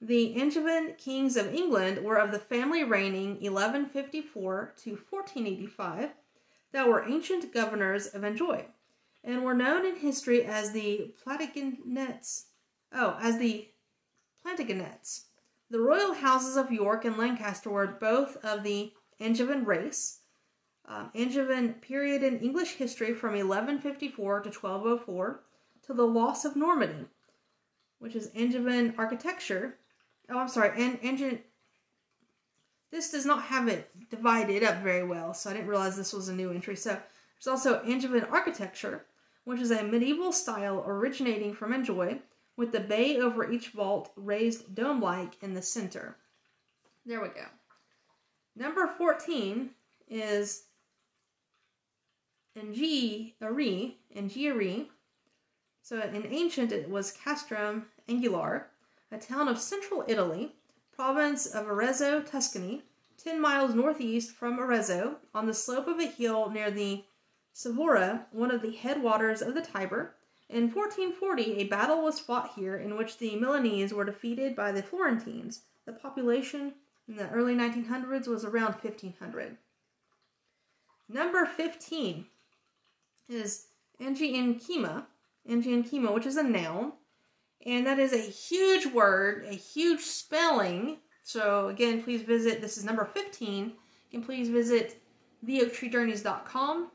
The Angevin kings of England were of the family reigning 1154 to 1485 that were ancient governors of Anjou and were known in history as the Plantagenets. Oh, as the Plantagenets. The royal houses of York and Lancaster were both of the Angevin race. Um, Angevin period in English history from 1154 to 1204 to the loss of Normandy, which is Angevin architecture. Oh, I'm sorry, and Angevin. This does not have it divided up very well, so I didn't realize this was a new entry. So there's also Angevin architecture, which is a medieval style originating from Anjou, with the bay over each vault raised dome like in the center. There we go. Number 14 is Anghiari, Anghiari. So in ancient it was Castrum Angular, a town of central Italy, province of Arezzo, Tuscany, 10 miles northeast from Arezzo, on the slope of a hill near the Sovara, one of the headwaters of the Tiber. In 1440, a battle was fought here in which the Milanese were defeated by the Florentines. The population in the early 1900s was around 1500. Number 15 is Angienchyma, Angienchyma, which is a noun, and that is a huge word, a huge spelling. So again, please visit, this is number 15, you can please visit theoaktreejourneys.com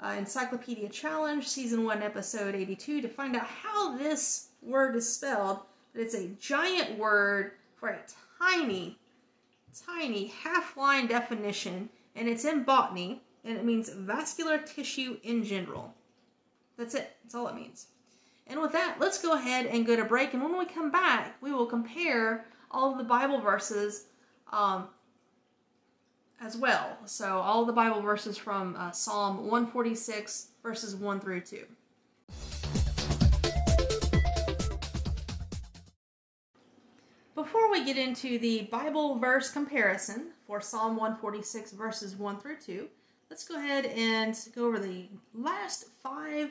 uh, Encyclopedia Challenge, Season 1, Episode 82, to find out how this word is spelled. But it's a giant word for a tiny, tiny half line definition, and it's in botany, and it means vascular tissue in general. That's it, that's all it means. And with that, let's go ahead and go to break, and when we come back, we will compare all of the Bible verses um, as well. So all the Bible verses from uh, Psalm 146, verses 1 through 2. Before we get into the Bible verse comparison for Psalm 146, verses 1 through 2, let's go ahead and go over the last five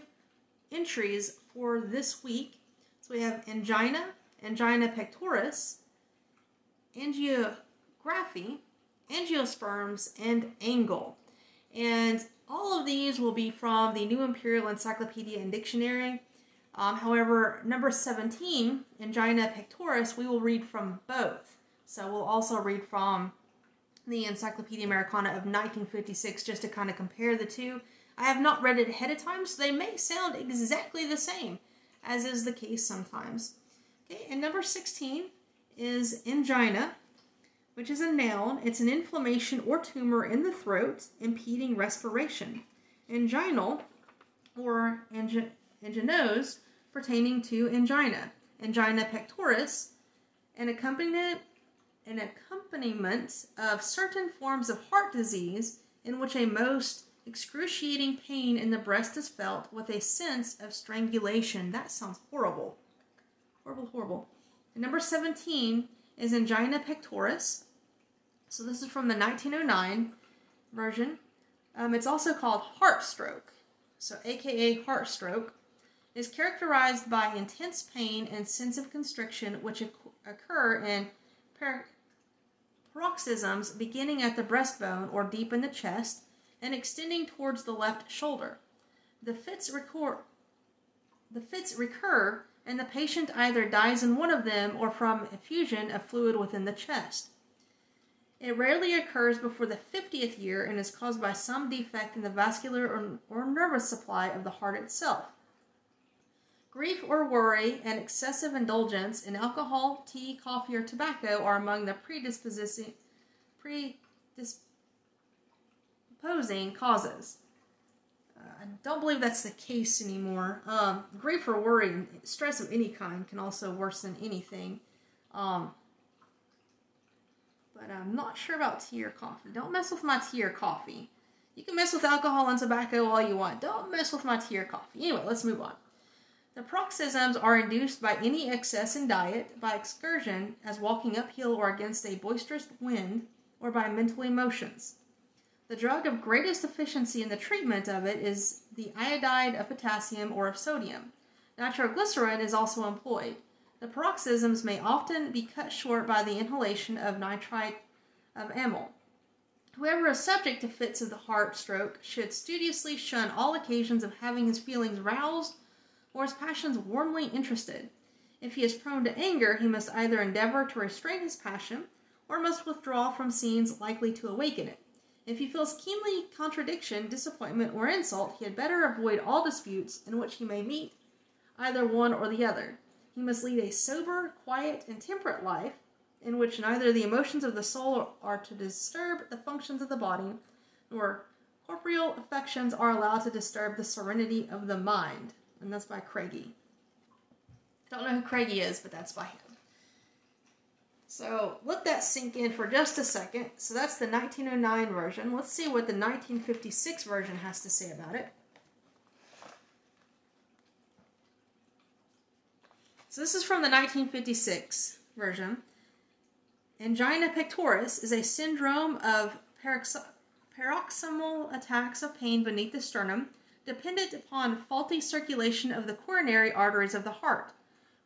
entries for this week. So we have angina, angina pectoris, angiography, angiosperms, and angle. And all of these will be from the New Imperial Encyclopedia and Dictionary. Um, however, number 17, angina pectoris, we will read from both. So we'll also read from the Encyclopedia Americana of 1956 just to kind of compare the two. I have not read it ahead of time, so they may sound exactly the same, as is the case sometimes. Okay, and number 16 is angina, which is a noun. It's an inflammation or tumor in the throat impeding respiration. Anginal or angi- anginose pertaining to angina. Angina pectoris, an accompaniment, an accompaniment of certain forms of heart disease in which a most excruciating pain in the breast is felt with a sense of strangulation. That sounds horrible. Horrible, horrible. And number 17 is angina pectoris, so this is from the 1909 version. Um, it's also called heart stroke. So, aka heart stroke, is characterized by intense pain and sense of constriction which occur in paroxysms beginning at the breastbone or deep in the chest and extending towards the left shoulder. The fits recur, the fits recur and the patient either dies in one of them or from effusion of fluid within the chest. It rarely occurs before the 50th year and is caused by some defect in the vascular or, or nervous supply of the heart itself. Grief or worry and excessive indulgence in alcohol, tea, coffee, or tobacco are among the predisposing, predisposing causes. Uh, I don't believe that's the case anymore. Um, grief or worry, and stress of any kind, can also worsen anything. Um, but I'm not sure about tea or coffee. Don't mess with my tea or coffee. You can mess with alcohol and tobacco all you want. Don't mess with my tea or coffee. Anyway, let's move on. The paroxysms are induced by any excess in diet, by excursion, as walking uphill or against a boisterous wind, or by mental emotions. The drug of greatest efficiency in the treatment of it is the iodide of potassium or of sodium. Nitroglycerin is also employed. The paroxysms may often be cut short by the inhalation of nitrite of amyl. Whoever is subject to fits of the heart stroke should studiously shun all occasions of having his feelings roused or his passions warmly interested. If he is prone to anger, he must either endeavor to restrain his passion or must withdraw from scenes likely to awaken it. If he feels keenly contradiction, disappointment, or insult, he had better avoid all disputes in which he may meet either one or the other. He must lead a sober, quiet, and temperate life, in which neither the emotions of the soul are to disturb the functions of the body, nor corporeal affections are allowed to disturb the serenity of the mind. And that's by Craigie. Don't know who Craigie is, but that's by him. So let that sink in for just a second. So that's the 1909 version. Let's see what the 1956 version has to say about it. So this is from the 1956 version. Angina pectoris is a syndrome of paroxysmal attacks of pain beneath the sternum, dependent upon faulty circulation of the coronary arteries of the heart.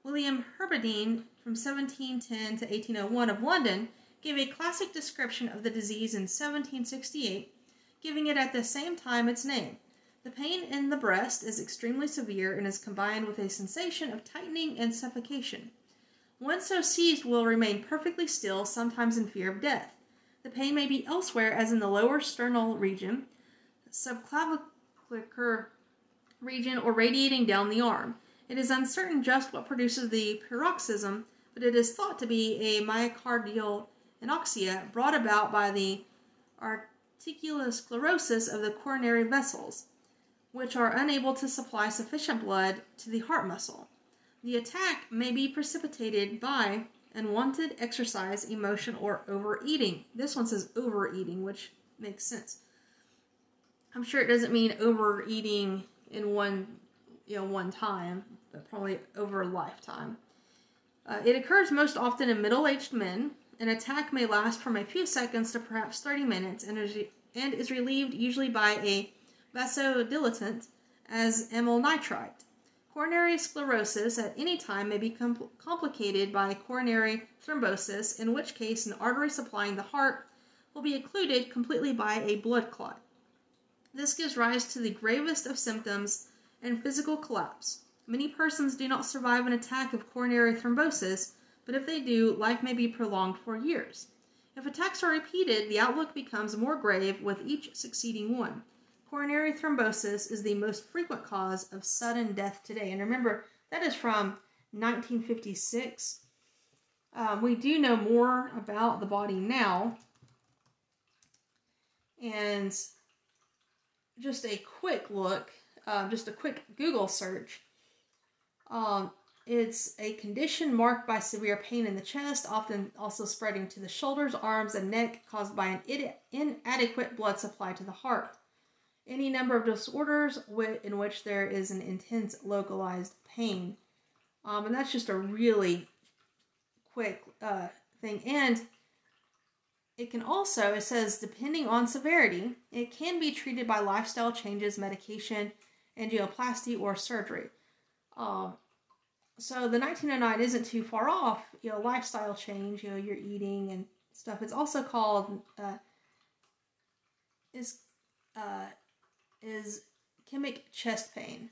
William Heberden, from 1710 to 1801 of London, gave a classic description of the disease in 1768, giving it at the same time its name. The pain in the breast is extremely severe and is combined with a sensation of tightening and suffocation. One so seized will remain perfectly still, sometimes in fear of death. The pain may be elsewhere, as in the lower sternal region, subclavicular region, or radiating down the arm. It is uncertain just what produces the paroxysm, but it is thought to be a myocardial anoxia brought about by the arteriosclerosis of the coronary vessels, which are unable to supply sufficient blood to the heart muscle. The attack may be precipitated by unwanted exercise, emotion, or overeating. This one says overeating, which makes sense. I'm sure it doesn't mean overeating in one, you know, one time, but probably over a lifetime. Uh, it occurs most often in middle aged men. An attack may last from a few seconds to perhaps 30 minutes and is, and is relieved usually by a vasodilatant as amyl nitrite. Coronary sclerosis at any time may be com- complicated by coronary thrombosis, in which case an artery supplying the heart will be occluded completely by a blood clot. This gives rise to the gravest of symptoms and physical collapse. Many persons do not survive an attack of coronary thrombosis, but if they do, life may be prolonged for years. If attacks are repeated, the outlook becomes more grave with each succeeding one. Coronary thrombosis is the most frequent cause of sudden death today. And remember, that is from 1956. Um, we do know more about the body now. And just a quick look, uh, just a quick Google search um, it's a condition marked by severe pain in the chest, often also spreading to the shoulders, arms, and neck, caused by an inadequate blood supply to the heart. Any number of disorders in which there is an intense localized pain. Um, and that's just a really quick uh, thing. And it can also, it says, depending on severity, it can be treated by lifestyle changes, medication, angioplasty, or surgery. Um, so the 1909 isn't too far off. You know, lifestyle change. You know, you're eating and stuff. It's also called uh, is uh, is chemic chest pain.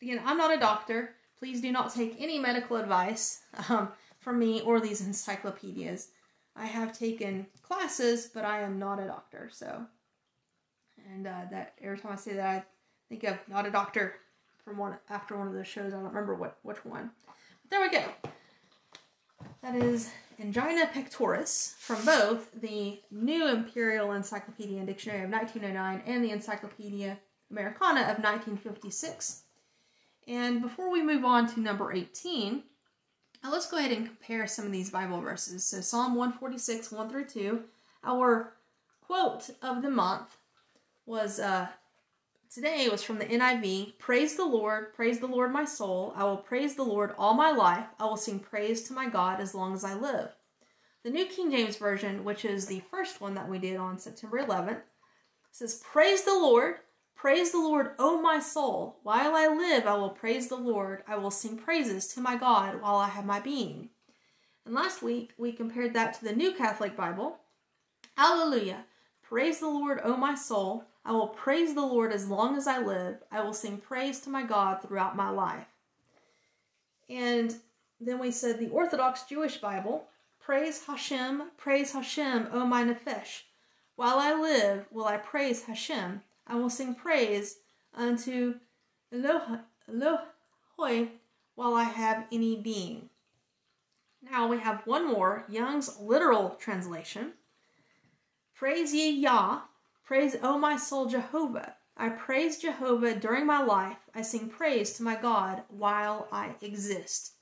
Again, I'm not a doctor. Please do not take any medical advice um, from me or these encyclopedias. I have taken classes, but I am not a doctor. So, and uh, that every time I say that, I think of not a doctor from one after one of those shows. I don't remember what which one. But there we go. That is Angina pectoris from both the New Imperial Encyclopedia and Dictionary of 1909 and the Encyclopedia Americana of 1956. And before we move on to number 18, now let's go ahead and compare some of these Bible verses. So Psalm 146, 1 through 2. Our quote of the month was uh, Today was from the NIV. Praise the Lord, praise the Lord, my soul. I will praise the Lord all my life. I will sing praise to my God as long as I live. The New King James Version, which is the first one that we did on September 11th, says, Praise the Lord, Praise the Lord, O my soul. While I live, I will praise the Lord. I will sing praises to my God while I have my being. And last week, we compared that to the New Catholic Bible. Alleluia. Praise the Lord, O my soul. I will praise the Lord as long as I live. I will sing praise to my God throughout my life. And then we said the Orthodox Jewish Bible. Praise Hashem, praise Hashem, O my nefesh. While I live, will I praise Hashem. I will sing praise unto Elohai while I have any being. Now we have one more, Young's literal translation. Praise ye Yah, praise, O my soul, Jehovah. I praise Jehovah during my life. I sing praise to my God while I exist.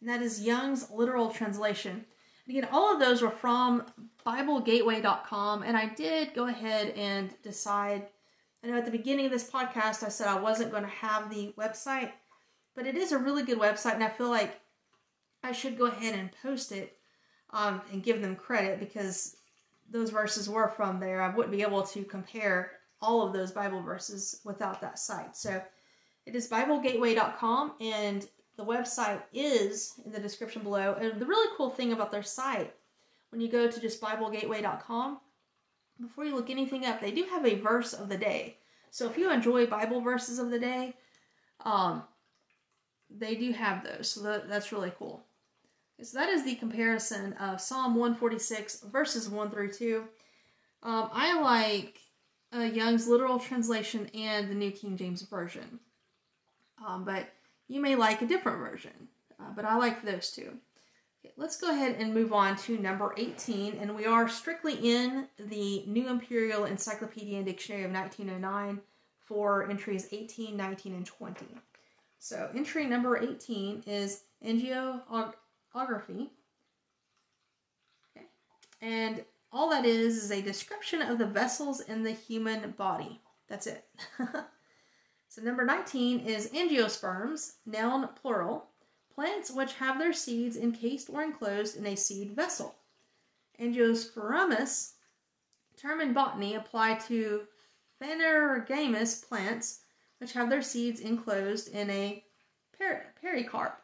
And that is Young's literal translation. And again, all of those were from BibleGateway.com, and I did go ahead and decide. I know at the beginning of this podcast I said I wasn't going to have the website, but it is a really good website, and I feel like I should go ahead and post it um, and give them credit because those verses were from there, I wouldn't be able to compare all of those Bible verses without that site. So it is BibleGateway.com, and the website is in the description below. And the really cool thing about their site, when you go to just BibleGateway.com, before you look anything up, they do have a verse of the day. So if you enjoy Bible verses of the day, um, they do have those. So that, that's really cool. So that is the comparison of Psalm 146 verses 1 through 2. Um, I like uh, Young's literal translation and the New King James Version. Um, but you may like a different version. Uh, but I like those two. Okay, let's go ahead and move on to number 18. And we are strictly in the New Imperial Encyclopedia and Dictionary of 1909 for entries 18, 19, and 20. So entry number 18 is angiography. Okay. And all that is is a description of the vessels in the human body. That's it. so number 19 is angiosperms, noun plural, plants which have their seeds encased or enclosed in a seed vessel. Angiospermous, term in botany applied to phanerogamous plants which have their seeds enclosed in a pericarp.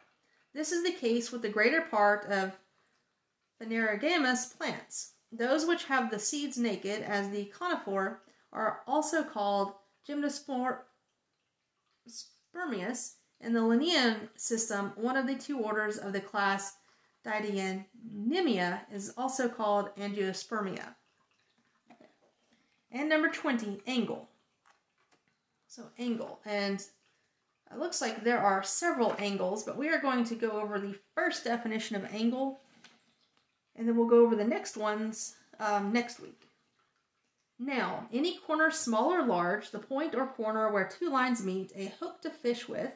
This is the case with the greater part of phanerogamous plants. Those which have the seeds naked, as the conifer, are also called gymnospermeous. In the Linnaean system, one of the two orders of the class Didynamia is also called Angiospermia. And number 20, angle. So angle. And it looks like there are several angles, but we are going to go over the first definition of angle, and then we'll go over the next ones um, next week. Now, any corner small or large, the point or corner where two lines meet, a hook to fish with.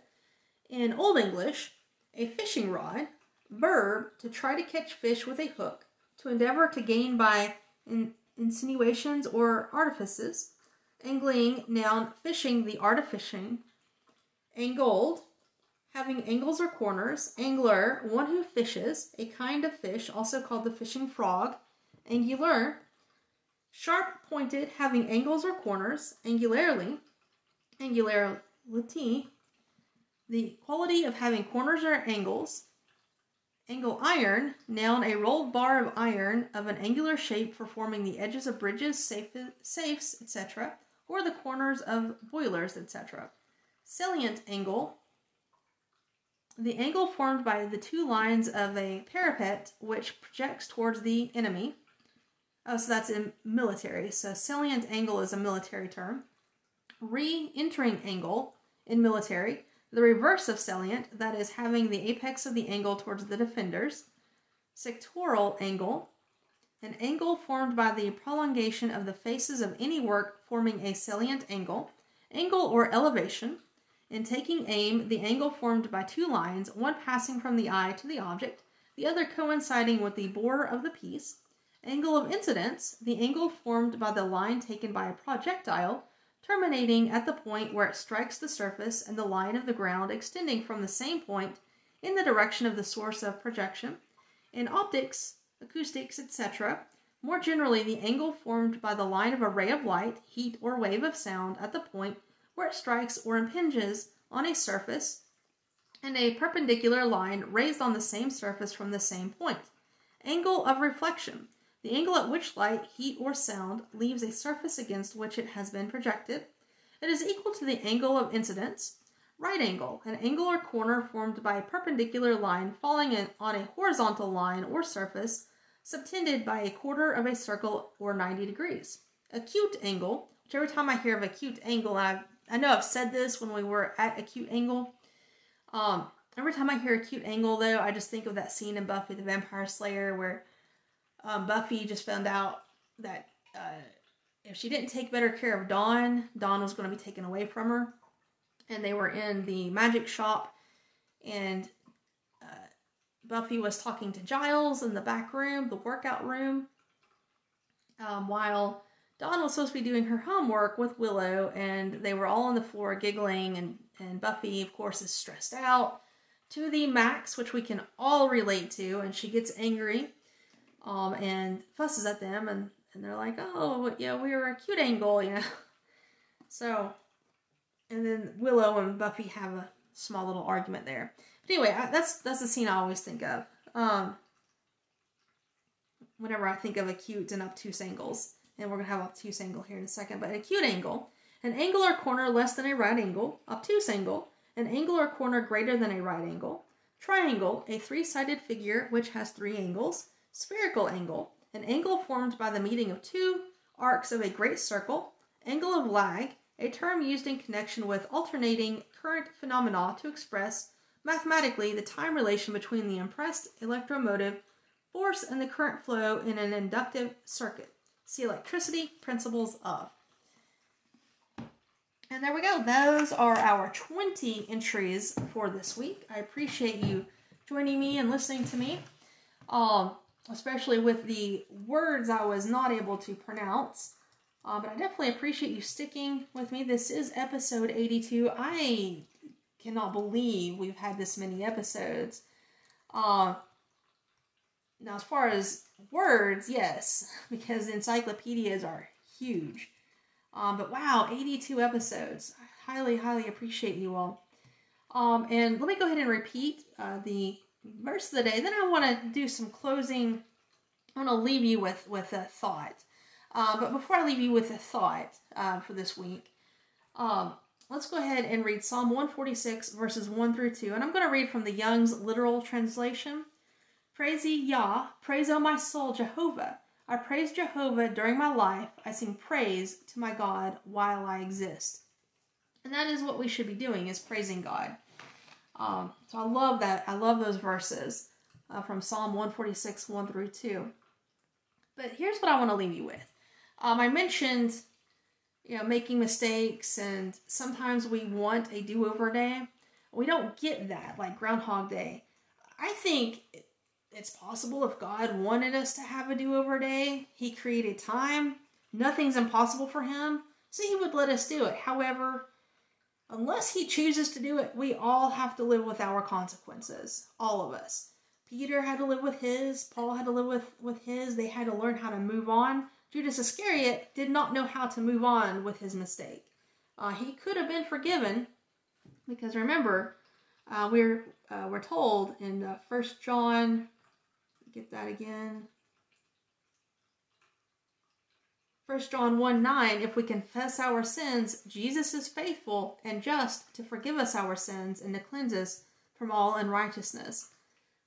In Old English, a fishing rod. Verb, to try to catch fish with a hook. To endeavor to gain by in, insinuations or artifices. Angling, noun, fishing, the art of fishing. Angled, having angles or corners. Angler, one who fishes, a kind of fish, also called the fishing frog. Angular, sharp pointed, having angles or corners. Angularly, angularity, the quality of having corners or angles. Angle iron, noun, a rolled bar of iron of an angular shape for forming the edges of bridges, safes, etc., or the corners of boilers, etc salient angle, the angle formed by the two lines of a parapet which projects towards the enemy. Oh, so that's in military. So salient angle is a military term. Re-entering angle in military, the reverse of salient, that is having the apex of the angle towards the defenders. Sectoral angle, an angle formed by the prolongation of the faces of any work forming a salient angle. Angle or elevation, in taking aim, the angle formed by two lines, one passing from the eye to the object, the other coinciding with the bore of the piece. Angle of incidence, the angle formed by the line taken by a projectile, terminating at the point where it strikes the surface and the line of the ground extending from the same point in the direction of the source of projection. In optics, acoustics, etc., more generally, the angle formed by the line of a ray of light, heat, or wave of sound at the point where it strikes or impinges on a surface, and a perpendicular line raised on the same surface from the same point. Angle of reflection. The angle at which light, heat, or sound leaves a surface against which it has been projected. It is equal to the angle of incidence. Right angle, an angle or corner formed by a perpendicular line falling in, on a horizontal line or surface subtended by a quarter of a circle or 90 degrees. Acute angle, which every time I hear of acute angle, I, I know I've said this when we were at acute angle. Um, every time I hear acute angle, though, I just think of that scene in Buffy the Vampire Slayer where um, Buffy just found out that uh, if she didn't take better care of Dawn, Dawn was going to be taken away from her. And they were in the magic shop, and uh, Buffy was talking to Giles in the back room, the workout room, um, while Dawn was supposed to be doing her homework with Willow, and they were all on the floor giggling, and, and Buffy, of course, is stressed out to the max, which we can all relate to, and she gets angry um, and fusses at them, and, and they're like, oh, yeah, we were a cute angle, you know. So, and then Willow and Buffy have a small little argument there. But anyway, I, that's that's the scene I always think of. Um, whenever I think of acute and obtuse angles, and we're gonna have obtuse angle here in a second. But acute angle, an angle or corner less than a right angle. Obtuse angle, an angle or corner greater than a right angle. Triangle, a three-sided figure which has three angles. Spherical angle, an angle formed by the meeting of two arcs of a great circle. Angle of lag, a term used in connection with alternating current phenomena to express mathematically the time relation between the impressed electromotive force and the current flow in an inductive circuit. See electricity, principles of. And there we go. Those are our 20 entries for this week. I appreciate you joining me and listening to me. Um, especially with the words I was not able to pronounce. Uh, but I definitely appreciate you sticking with me. This is episode 82. I cannot believe we've had this many episodes. Uh, now, as far as words, yes, because encyclopedias are huge. Um, but wow, 82 episodes. I highly, highly appreciate you all. Um, and let me go ahead and repeat uh, the verse of the day. Then I want to do some closing. I want to leave you with with a thought. Uh, but before I leave you with a thought uh, for this week, um, let's go ahead and read Psalm 146 verses 1 through 2. And I'm going to read from the Young's literal translation. Praise ye Yah, praise O my soul Jehovah. I praise Jehovah during my life. I sing praise to my God while I exist. And that is what we should be doing is praising God. Um, so I love that. I love those verses uh, from Psalm 146, 1 through 2. But here's what I want to leave you with. Um, I mentioned, you know, making mistakes, and sometimes we want a do-over day. We don't get that, like Groundhog Day. I think it's possible if God wanted us to have a do-over day, He created time. Nothing's impossible for Him, so He would let us do it. However, unless he chooses to do it, we all have to live with our consequences. All of us. Peter had to live with his, Paul had to live with, with his, they had to learn how to move on. Judas Iscariot did not know how to move on with his mistake. Uh, he could have been forgiven because remember, uh, we're uh, we're told in uh, First John, get that again. 1 John 1 9, if we confess our sins, Jesus is faithful and just to forgive us our sins and to cleanse us from all unrighteousness.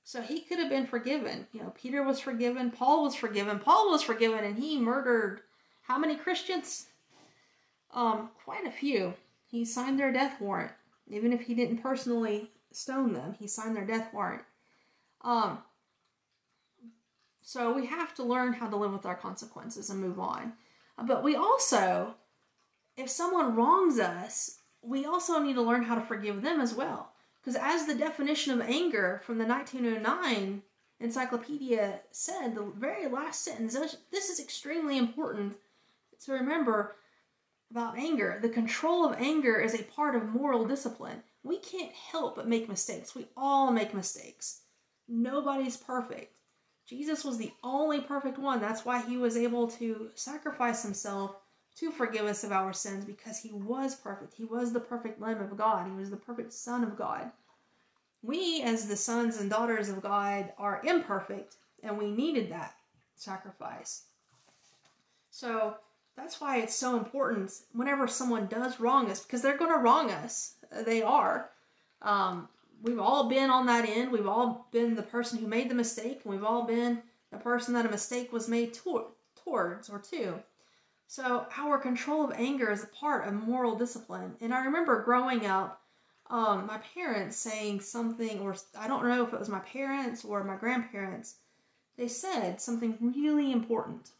So he could have been forgiven. You know, Peter was forgiven, Paul was forgiven, Paul was forgiven, and he murdered how many Christians? Um, quite a few. He signed their death warrant. Even if he didn't personally stone them, he signed their death warrant. Um, so we have to learn how to live with our consequences and move on. But we also, if someone wrongs us, we also need to learn how to forgive them as well. Because as the definition of anger from the 1909 encyclopedia said, the very last sentence, this is extremely important to remember about anger. The control of anger is a part of moral discipline. We can't help but make mistakes. We all make mistakes. Nobody's perfect. Jesus was the only perfect one. That's why he was able to sacrifice himself to forgive us of our sins because he was perfect. He was the perfect Lamb of God, he was the perfect Son of God. We, as the sons and daughters of God, are imperfect, and we needed that sacrifice. So that's why it's so important whenever someone does wrong us, because they're going to wrong us. They are. Um, we've all been on that end. We've all been the person who made the mistake, and we've all been the person that a mistake was made to- towards or to. So our control of anger is a part of moral discipline. And I remember growing up, um, my parents saying something, or I don't know if it was my parents or my grandparents, they said something really important.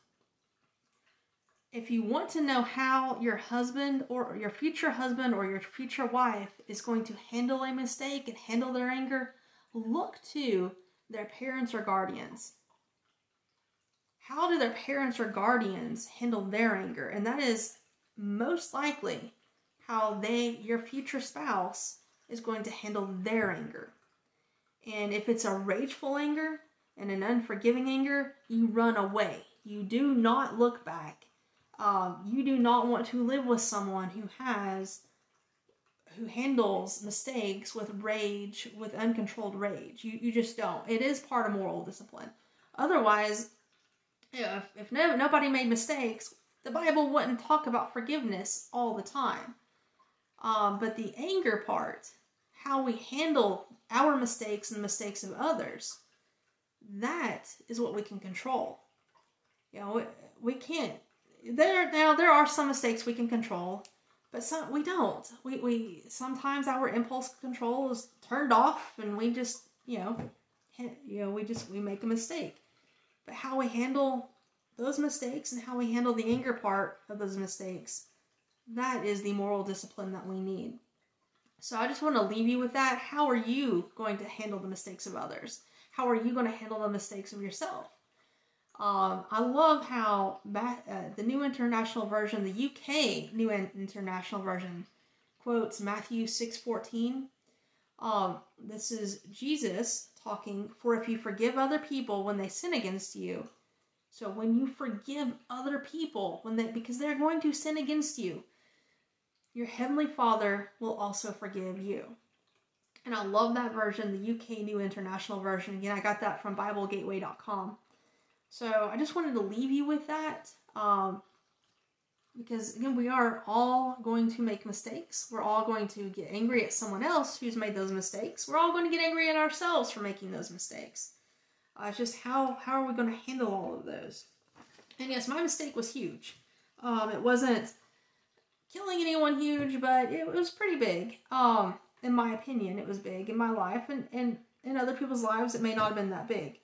If you want to know how your husband or your future husband or your future wife is going to handle a mistake and handle their anger, look to their parents or guardians how do their parents or guardians handle their anger? And that is most likely how they, your future spouse, is going to handle their anger. And if it's a rageful anger and an unforgiving anger, you run away. You do not look back. Um, you do not want to live with someone who has, who handles mistakes with rage, with uncontrolled rage. You, you just don't. It is part of moral discipline. Otherwise, if, if no, nobody made mistakes, the Bible wouldn't talk about forgiveness all the time. Um, but the anger part, how we handle our mistakes and the mistakes of others, that is what we can control. You know, we, we can't. There now there are some mistakes we can control, but some we don't. We we sometimes our impulse control is turned off, and we just you know, you know we just we make a mistake. But how we handle those mistakes and how we handle the anger part of those mistakes, that is the moral discipline that we need. So I just want to leave you with that. How are you going to handle the mistakes of others? How are you going to handle the mistakes of yourself? Um, I love how uh, the New International Version, the UK New International Version, quotes Matthew six fourteen. Um, this is Jesus talking, for if you forgive other people when they sin against you, so when you forgive other people, when they because they're going to sin against you, your heavenly Father will also forgive you. And I love that version, the UK New International Version. Again, I got that from BibleGateway.com. So I just wanted to leave you with that. Um, because again, we are all going to make mistakes. We're all going to get angry at someone else who's made those mistakes. We're all going to get angry at ourselves for making those mistakes. Uh, it's just how how are we going to handle all of those? And yes, my mistake was huge. Um, it wasn't killing anyone huge, but it was pretty big. Um, in my opinion, it was big in my life, and and in other people's lives, it may not have been that big.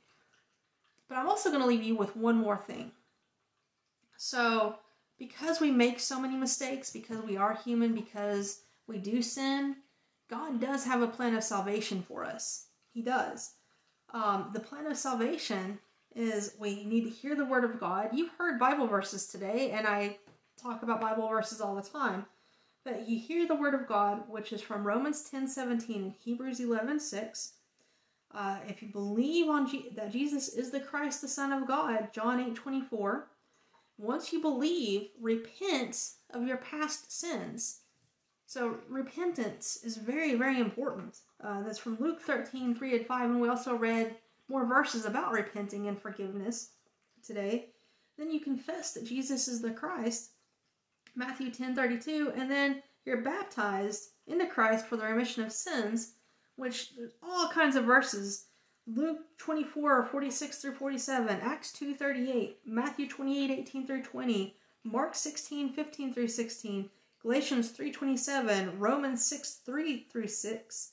But I'm also going to leave you with one more thing. So because we make so many mistakes, because we are human, because we do sin, God does have a plan of salvation for us. He does. Um, the plan of salvation is we need to hear the word of God. You've heard Bible verses today, and I talk about Bible verses all the time. But you hear the word of God, which is from Romans 10 17 and Hebrews 11 6. Uh, if you believe on G- that Jesus is the Christ, the Son of God, John 8 24, once you believe, repent of your past sins. So repentance is very, very important. Uh, that's from Luke 13, 3 and 5, and we also read more verses about repenting and forgiveness today. Then you confess that Jesus is the Christ, Matthew 10, 32, and then you're baptized into Christ for the remission of sins, which all kinds of verses Luke 24, 46 through 47, Acts 2, 38, Matthew 28, 18 through 20, Mark 16, 15 through 16, Galatians 3, 27, Romans 6, 3 through 6,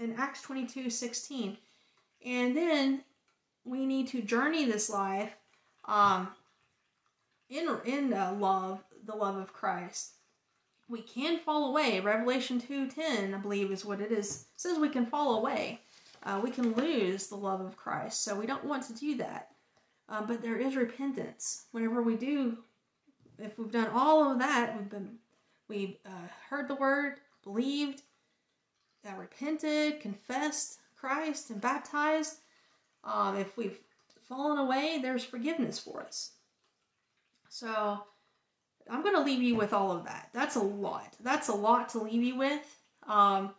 and Acts 22, 16. And then we need to journey this life um, in, in uh, love, the love of Christ. We can fall away. Revelation 2.10, I believe, is what it is. Says we can fall away uh, we can lose the love of Christ. So we don't want to do that. Uh, but there is repentance. Whenever we do, if we've done all of that, we've been, we've uh, heard the word, believed, uh, repented, confessed Christ, and baptized. Um, if we've fallen away, there's forgiveness for us. So I'm going to leave you with all of that. That's a lot. That's a lot to leave you with. Um,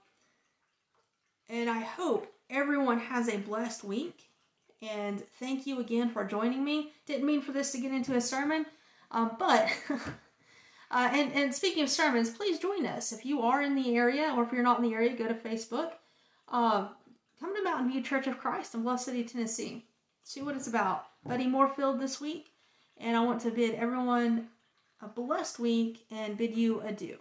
and I hope everyone has a blessed week. And thank you again for joining me. Didn't mean for this to get into a sermon, um, but uh, and and speaking of sermons, please join us if you are in the area, or if you're not in the area, go to Facebook. Uh, come to Mountain View Church of Christ in Bluff City, Tennessee. See what it's about. Buddy Moorfield this week, and I want to bid everyone a blessed week and bid you adieu.